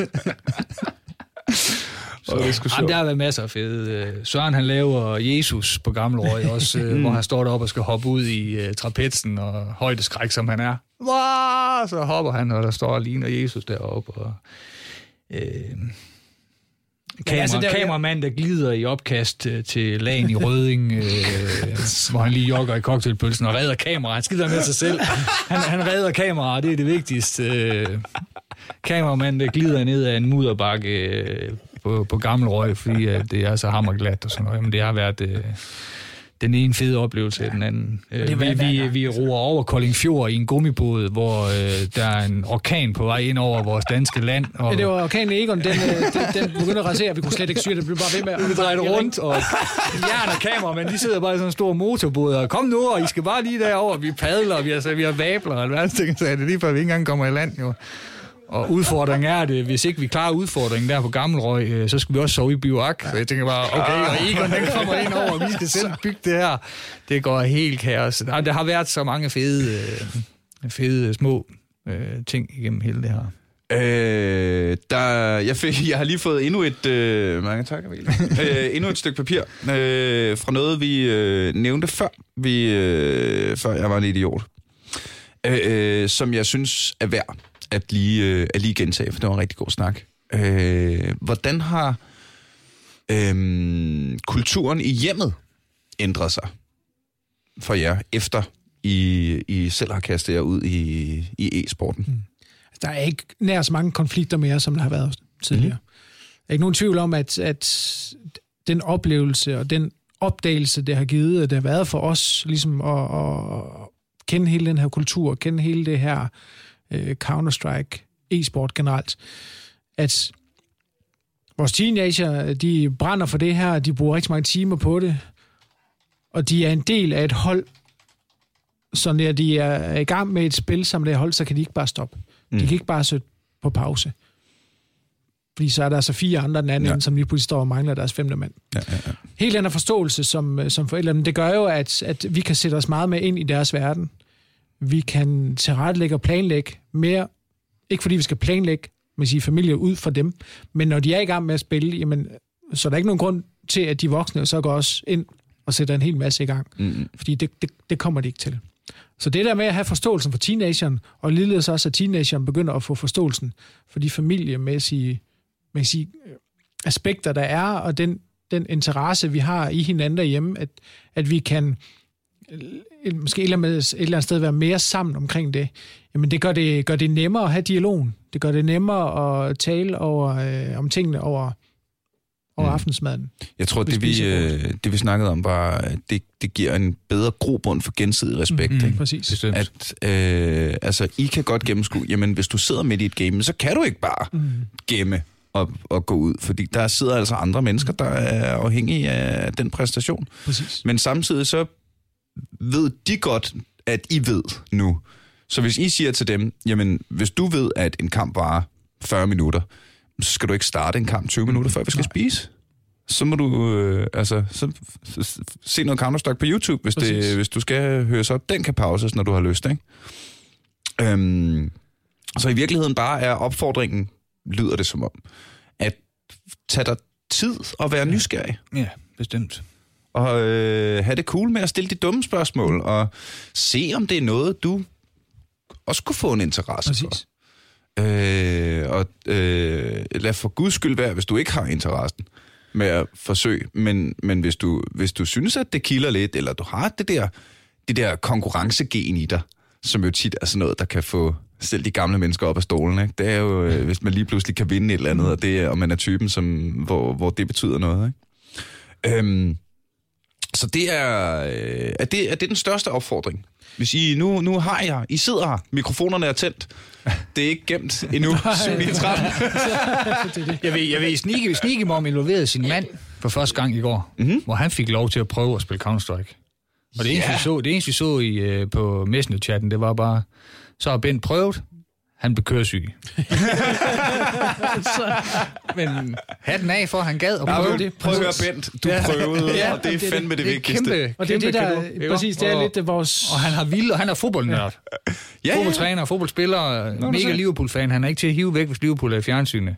S3: Så, det sgu Jamen, der har været masser af fede. Øh, Søren han laver Jesus på Gammel Røg også, øh, hvor han står deroppe og skal hoppe ud i uh, trapetsen og højdeskræk, som han er. Wow! Så hopper han, og der står og ligner Jesus deroppe. Og, øh, Kamera, altså, der, kameramand, der glider i opkast øh, til lagen i Røding, øh, hvor han lige jogger i cocktailpølsen og redder kamera. Han skider med sig selv. Han, han redder kameraet, det er det vigtigste. Øh, kameramand, der glider ned ad en mudderbakke øh, på, på gammel røg, fordi øh, det er så hammerglat og sådan noget. Men det har været... Øh, den ene fede oplevelse ja. den anden. Øh, vi, vi, vi roer over Kolding Fjord i en gummibåd, hvor øh, der er en orkan på vej ind over vores danske land. Og...
S4: Ja, det var orkanen Egon, den, øh, den, den begyndte at rasere, vi kunne slet ikke syre, det blev bare ved med
S3: at... Vi drejede rundt, og jern og kamera, men de sidder bare i sådan en stor motorbåd, og kom nu, og I skal bare lige derover, vi padler, vi har, vi har vabler, og hvad ting, så er det lige før vi ikke engang kommer i land, jo. Og udfordringen er, at hvis ikke vi klarer udfordringen der på Gammelrøg, øh, så skal vi også sove i bivak. Så jeg tænker bare, okay, og Egon den kommer ind over, og vi skal selv bygge det her. Det går helt kaos. Der har været så mange fede, øh, fede små øh, ting igennem hele det her.
S1: Øh, der, jeg, fik, jeg har lige fået endnu et, øh, mange tak, øh, endnu et stykke papir øh, fra noget, vi øh, nævnte før, vi, øh, før jeg var en idiot, øh, øh, som jeg synes er værd at lige, øh, at lige gentage, for det var en rigtig god snak. Øh, hvordan har øh, kulturen i hjemmet ændret sig for jer, efter I, I selv har kastet jer ud i, i e-sporten? Mm.
S4: Der er ikke nær så mange konflikter mere, som der har været tidligere. Mm. Der er ikke nogen tvivl om, at, at den oplevelse og den opdagelse, det har givet, det har været for os, ligesom at, at kende hele den her kultur, kende hele det her øh, Counter-Strike, e-sport generelt, at vores teenager, de brænder for det her, de bruger rigtig mange timer på det, og de er en del af et hold, så når de er i gang med et spil som det hold, så kan de ikke bare stoppe. Mm. De kan ikke bare sætte på pause. Fordi så er der altså fire andre den anden, ja. som lige pludselig står og mangler deres femte mand. Ja, ja, ja. Helt anden forståelse som, som forældre, men det gør jo, at, at vi kan sætte os meget med ind i deres verden vi kan tilrettelægge og planlægge mere, ikke fordi vi skal planlægge med sige, familie ud for dem, men når de er i gang med at spille, jamen, så er der ikke nogen grund til, at de voksne så går også ind og sætter en hel masse i gang. Mm. Fordi det, det, det kommer de ikke til. Så det der med at have forståelsen for teenageren, og ligeledes også, at teenageren begynder at få forståelsen for de familiemæssige man sige, aspekter, der er, og den, den interesse, vi har i hinanden derhjemme, at, at vi kan måske et eller, andet, et eller andet sted være mere sammen omkring det, jamen det gør det, gør det nemmere at have dialogen. Det gør det nemmere at tale over, øh, om tingene over, over mm. aftensmaden.
S1: Jeg tror, det vi, øh, det vi snakkede om, var, det, det giver en bedre grobund for gensidig respekt. Mm,
S4: ikke? Præcis.
S1: At, øh, altså, I kan godt gennemskue, jamen hvis du sidder midt i et game, så kan du ikke bare mm. gemme og, og gå ud, fordi der sidder altså andre mennesker, der er afhængige af den præstation.
S4: Præcis.
S1: Men samtidig så ved de godt, at I ved nu. Så hvis I siger til dem, jamen hvis du ved, at en kamp varer 40 minutter, så skal du ikke starte en kamp 20 minutter, før vi skal spise. Så må du øh, altså, så, se noget Counter-Strike på YouTube, hvis, det, hvis du skal høre så. Den kan pauses, når du har lyst. Ikke? Øhm, så i virkeligheden bare er opfordringen, lyder det som om, at tage dig tid og være nysgerrig.
S3: Ja, bestemt
S1: og øh, have det cool med at stille de dumme spørgsmål, og se, om det er noget, du også kunne få en interesse Præcis. for. Øh, og øh, lad for guds skyld være, hvis du ikke har interessen med at forsøge, men, men hvis, du, hvis du synes, at det kilder lidt, eller du har det der, det der konkurrencegen i dig, som jo tit er sådan noget, der kan få selv de gamle mennesker op af stolen. Ikke? Det er jo, øh, hvis man lige pludselig kan vinde et eller andet, og, det, og man er typen, som, hvor, hvor det betyder noget. Ikke? Øhm, så det er, øh, er, det, er det den største opfordring? Hvis I, nu, nu har jeg, I sidder her, mikrofonerne er tændt, det er ikke gemt endnu, 7
S3: Jeg ved, jeg ved Snike, Snike Mom involverede sin mand for første gang i går, mm-hmm. hvor han fik lov til at prøve at spille Counter-Strike. Og det eneste,
S1: Ja.
S3: vi så, det eneste, vi så i, øh, på Messenger-chatten, det var bare, så har Bent prøvet, han blev køresyg. Men hatten af for, at han gad
S1: Ja,
S3: prøve det.
S1: prøv at høre, Bent, du
S3: Ja.
S1: prøvede,
S3: Ja,
S1: og det er fandme det,
S3: Det
S1: vigtigste.
S3: kæmpe,
S4: Og det er
S3: kæmpe
S4: det, der,
S3: ikke?
S4: præcis, det er
S3: Og-
S4: lidt det, vores...
S3: Og han har vild, og han er fodboldnørd.
S1: Ja, ja,
S3: Fodboldtræner, fodboldspiller, mega
S1: så.
S3: Liverpool-fan. Han er ikke til at hive væk, hvis Liverpool er i fjernsynet.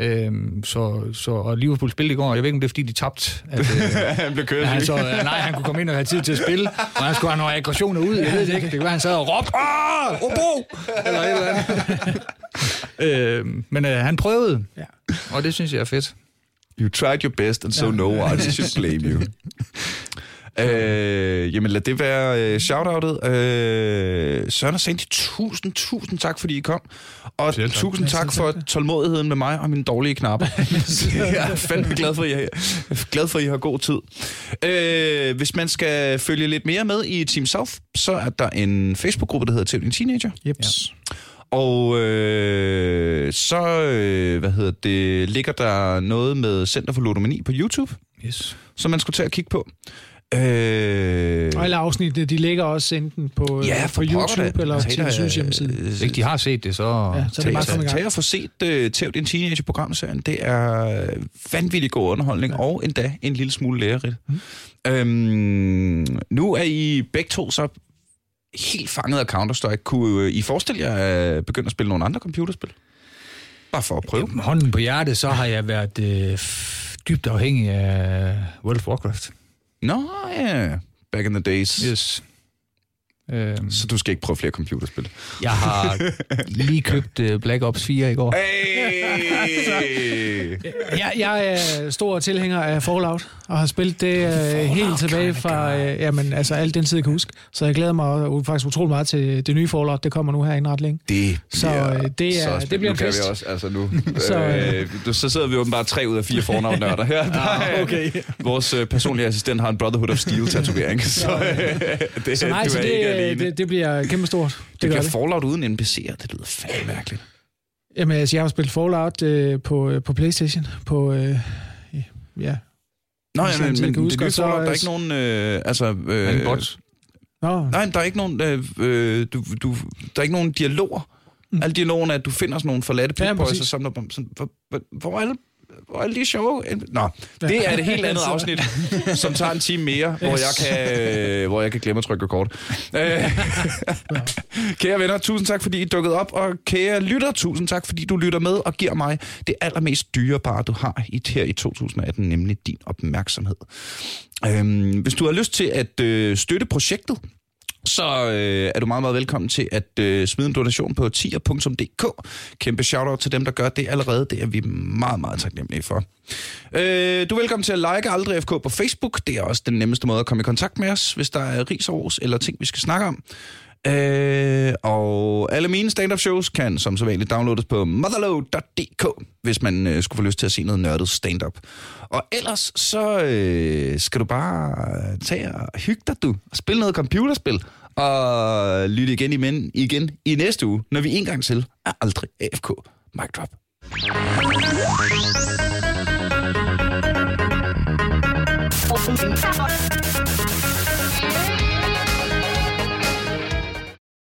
S3: Øhm, så, så, og Liverpool spillede i går. Jeg ved ikke, om det er, fordi de tabte. At, øh,
S1: han blev kørt
S3: Ja, han så, øh, nej, han kunne komme ind og have tid til at spille, og han skulle have nogle aggressioner ud. Jeg ved det ikke. Det kan være, han sad og råbte, ah, Obo! Eller et eller andet. øh, men øh, han prøvede,
S4: Ja.
S3: og det synes jeg er fedt.
S1: You tried your best, and so
S4: Ja.
S1: no one should blame you. Øh, jamen lad det være øh, shoutoutet. Øh, Søren og Sandy, tusind, tusind tak, fordi I kom. Og
S3: Selv tak.
S1: tusind tak for tålmodigheden med mig og mine dårlige knapper. jeg er fandme glad for, at I har, glad for, at I har god tid. Øh, hvis man skal følge lidt mere med i Team South, så er der en Facebook-gruppe, der hedder Til Teenager.
S4: Jeps.
S1: Og øh, så, øh, hvad hedder det, ligger der noget med Center for Ludomani på YouTube,
S3: Yes.
S1: som man skulle tage og kigge på. Øh,
S4: Og alle afsnittene, de ligger også enten på,
S1: ja,
S4: øh,
S1: for
S4: på. YouTube eller
S1: Tag
S4: til
S1: da,
S4: Syns hjemmeside.
S1: øh,
S3: Hvis ikke de har set det, så...
S4: Ja, så er det
S1: Tag,
S4: bare at komme i
S1: tag,
S4: gang.
S1: tag og få set uh, Tæv din teenager-programserien. Det er vanvittig god underholdning, ja. og endda en lille smule lærerigt. Mm. Øhm, nu er I begge to så helt fanget af Counter-Strike. Kunne I forestille jer at begynde at spille nogle andre computerspil? Bare for at prøve.
S3: Med hånden på hjertet, så har jeg været øh, dybt afhængig af World of Warcraft.
S1: Nå ja, back in the days.
S3: Yes. Øhm,
S1: Så du skal ikke prøve flere computerspil?
S3: jeg har lige købt øh, Black Ops 4 i går.
S1: Hey!
S4: Jeg, jeg er stor tilhænger af Fallout, og har spillet det øh, helt tilbage fra øh, jamen, altså, alt den tid, jeg kan huske. Så jeg glæder mig uh, faktisk utrolig meget til det nye Fallout. Det kommer nu her inden ret længe.
S1: Det
S4: Så, øh, det er-
S1: så
S4: det bliver
S1: nu kan
S4: fest.
S1: vi også, altså nu,
S4: Så,
S1: så,
S4: øh,
S1: så sidder vi åbenbart tre ud af fire fornavnørder her. Ah, okay. Vores øh, personlige assistent har en Brotherhood of Steel-tatovering, så øh, det,
S4: Så nej,
S1: du
S4: så
S1: er
S4: det,
S1: ikke alene. Det,
S4: det, bliver kæmpestort. Det,
S1: det bliver
S4: det.
S1: Fallout uden NPC'er, det lyder fandme mærkeligt.
S4: Jamen, altså, jeg har spillet Fallout øh, på, øh, på Playstation. På, øh, ja.
S1: Nå, ja, men, men
S4: kan huske,
S1: det nye Fallout, der er ikke nogen... Øh, altså, øh,
S3: bots?
S4: Nå,
S1: Nej, der er ikke nogen, øh, øh, du, du, der er ikke nogen dialoger. Mm. Alle dialogerne er, at du finder sådan nogle forladte
S4: Ja,
S1: ja, boys,
S4: præcis.
S1: og samler dem. Sådan, hvor, hvor, hvor, er alle, hvor er alle de sjove? Nå, det er et helt andet afsnit, som tager en time mere, hvor jeg kan, øh, hvor jeg kan glemme at trykke rekord. Øh, kære venner, tusind tak, fordi I dukkede op, og kære lytter, tusind tak, fordi du lytter med og giver mig det allermest dyrebare, du har i, her i 2018, nemlig din opmærksomhed. Øhm, hvis du har lyst til at øh, støtte projektet, så øh, er du meget, meget velkommen til at øh, smide en donation på tier.dk. Kæmpe shout-out til dem, der gør det allerede. Det er vi meget, meget taknemmelige for. Øh, du er velkommen til at like Aldrig FK på Facebook. Det er også den nemmeste måde at komme i kontakt med os, hvis der er ris eller ting, vi skal snakke om. Øh, og alle mine stand-up shows kan som så vanligt downloades på motherload.dk, hvis man øh, skulle få lyst til at se noget nørdet stand-up. Og ellers så øh, skal du bare tage og hygge dig, du, og spille noget computerspil, og lytte igen, igen, igen i næste uge, når vi en gang til er aldrig AFK. Mic drop.
S5: Thank you.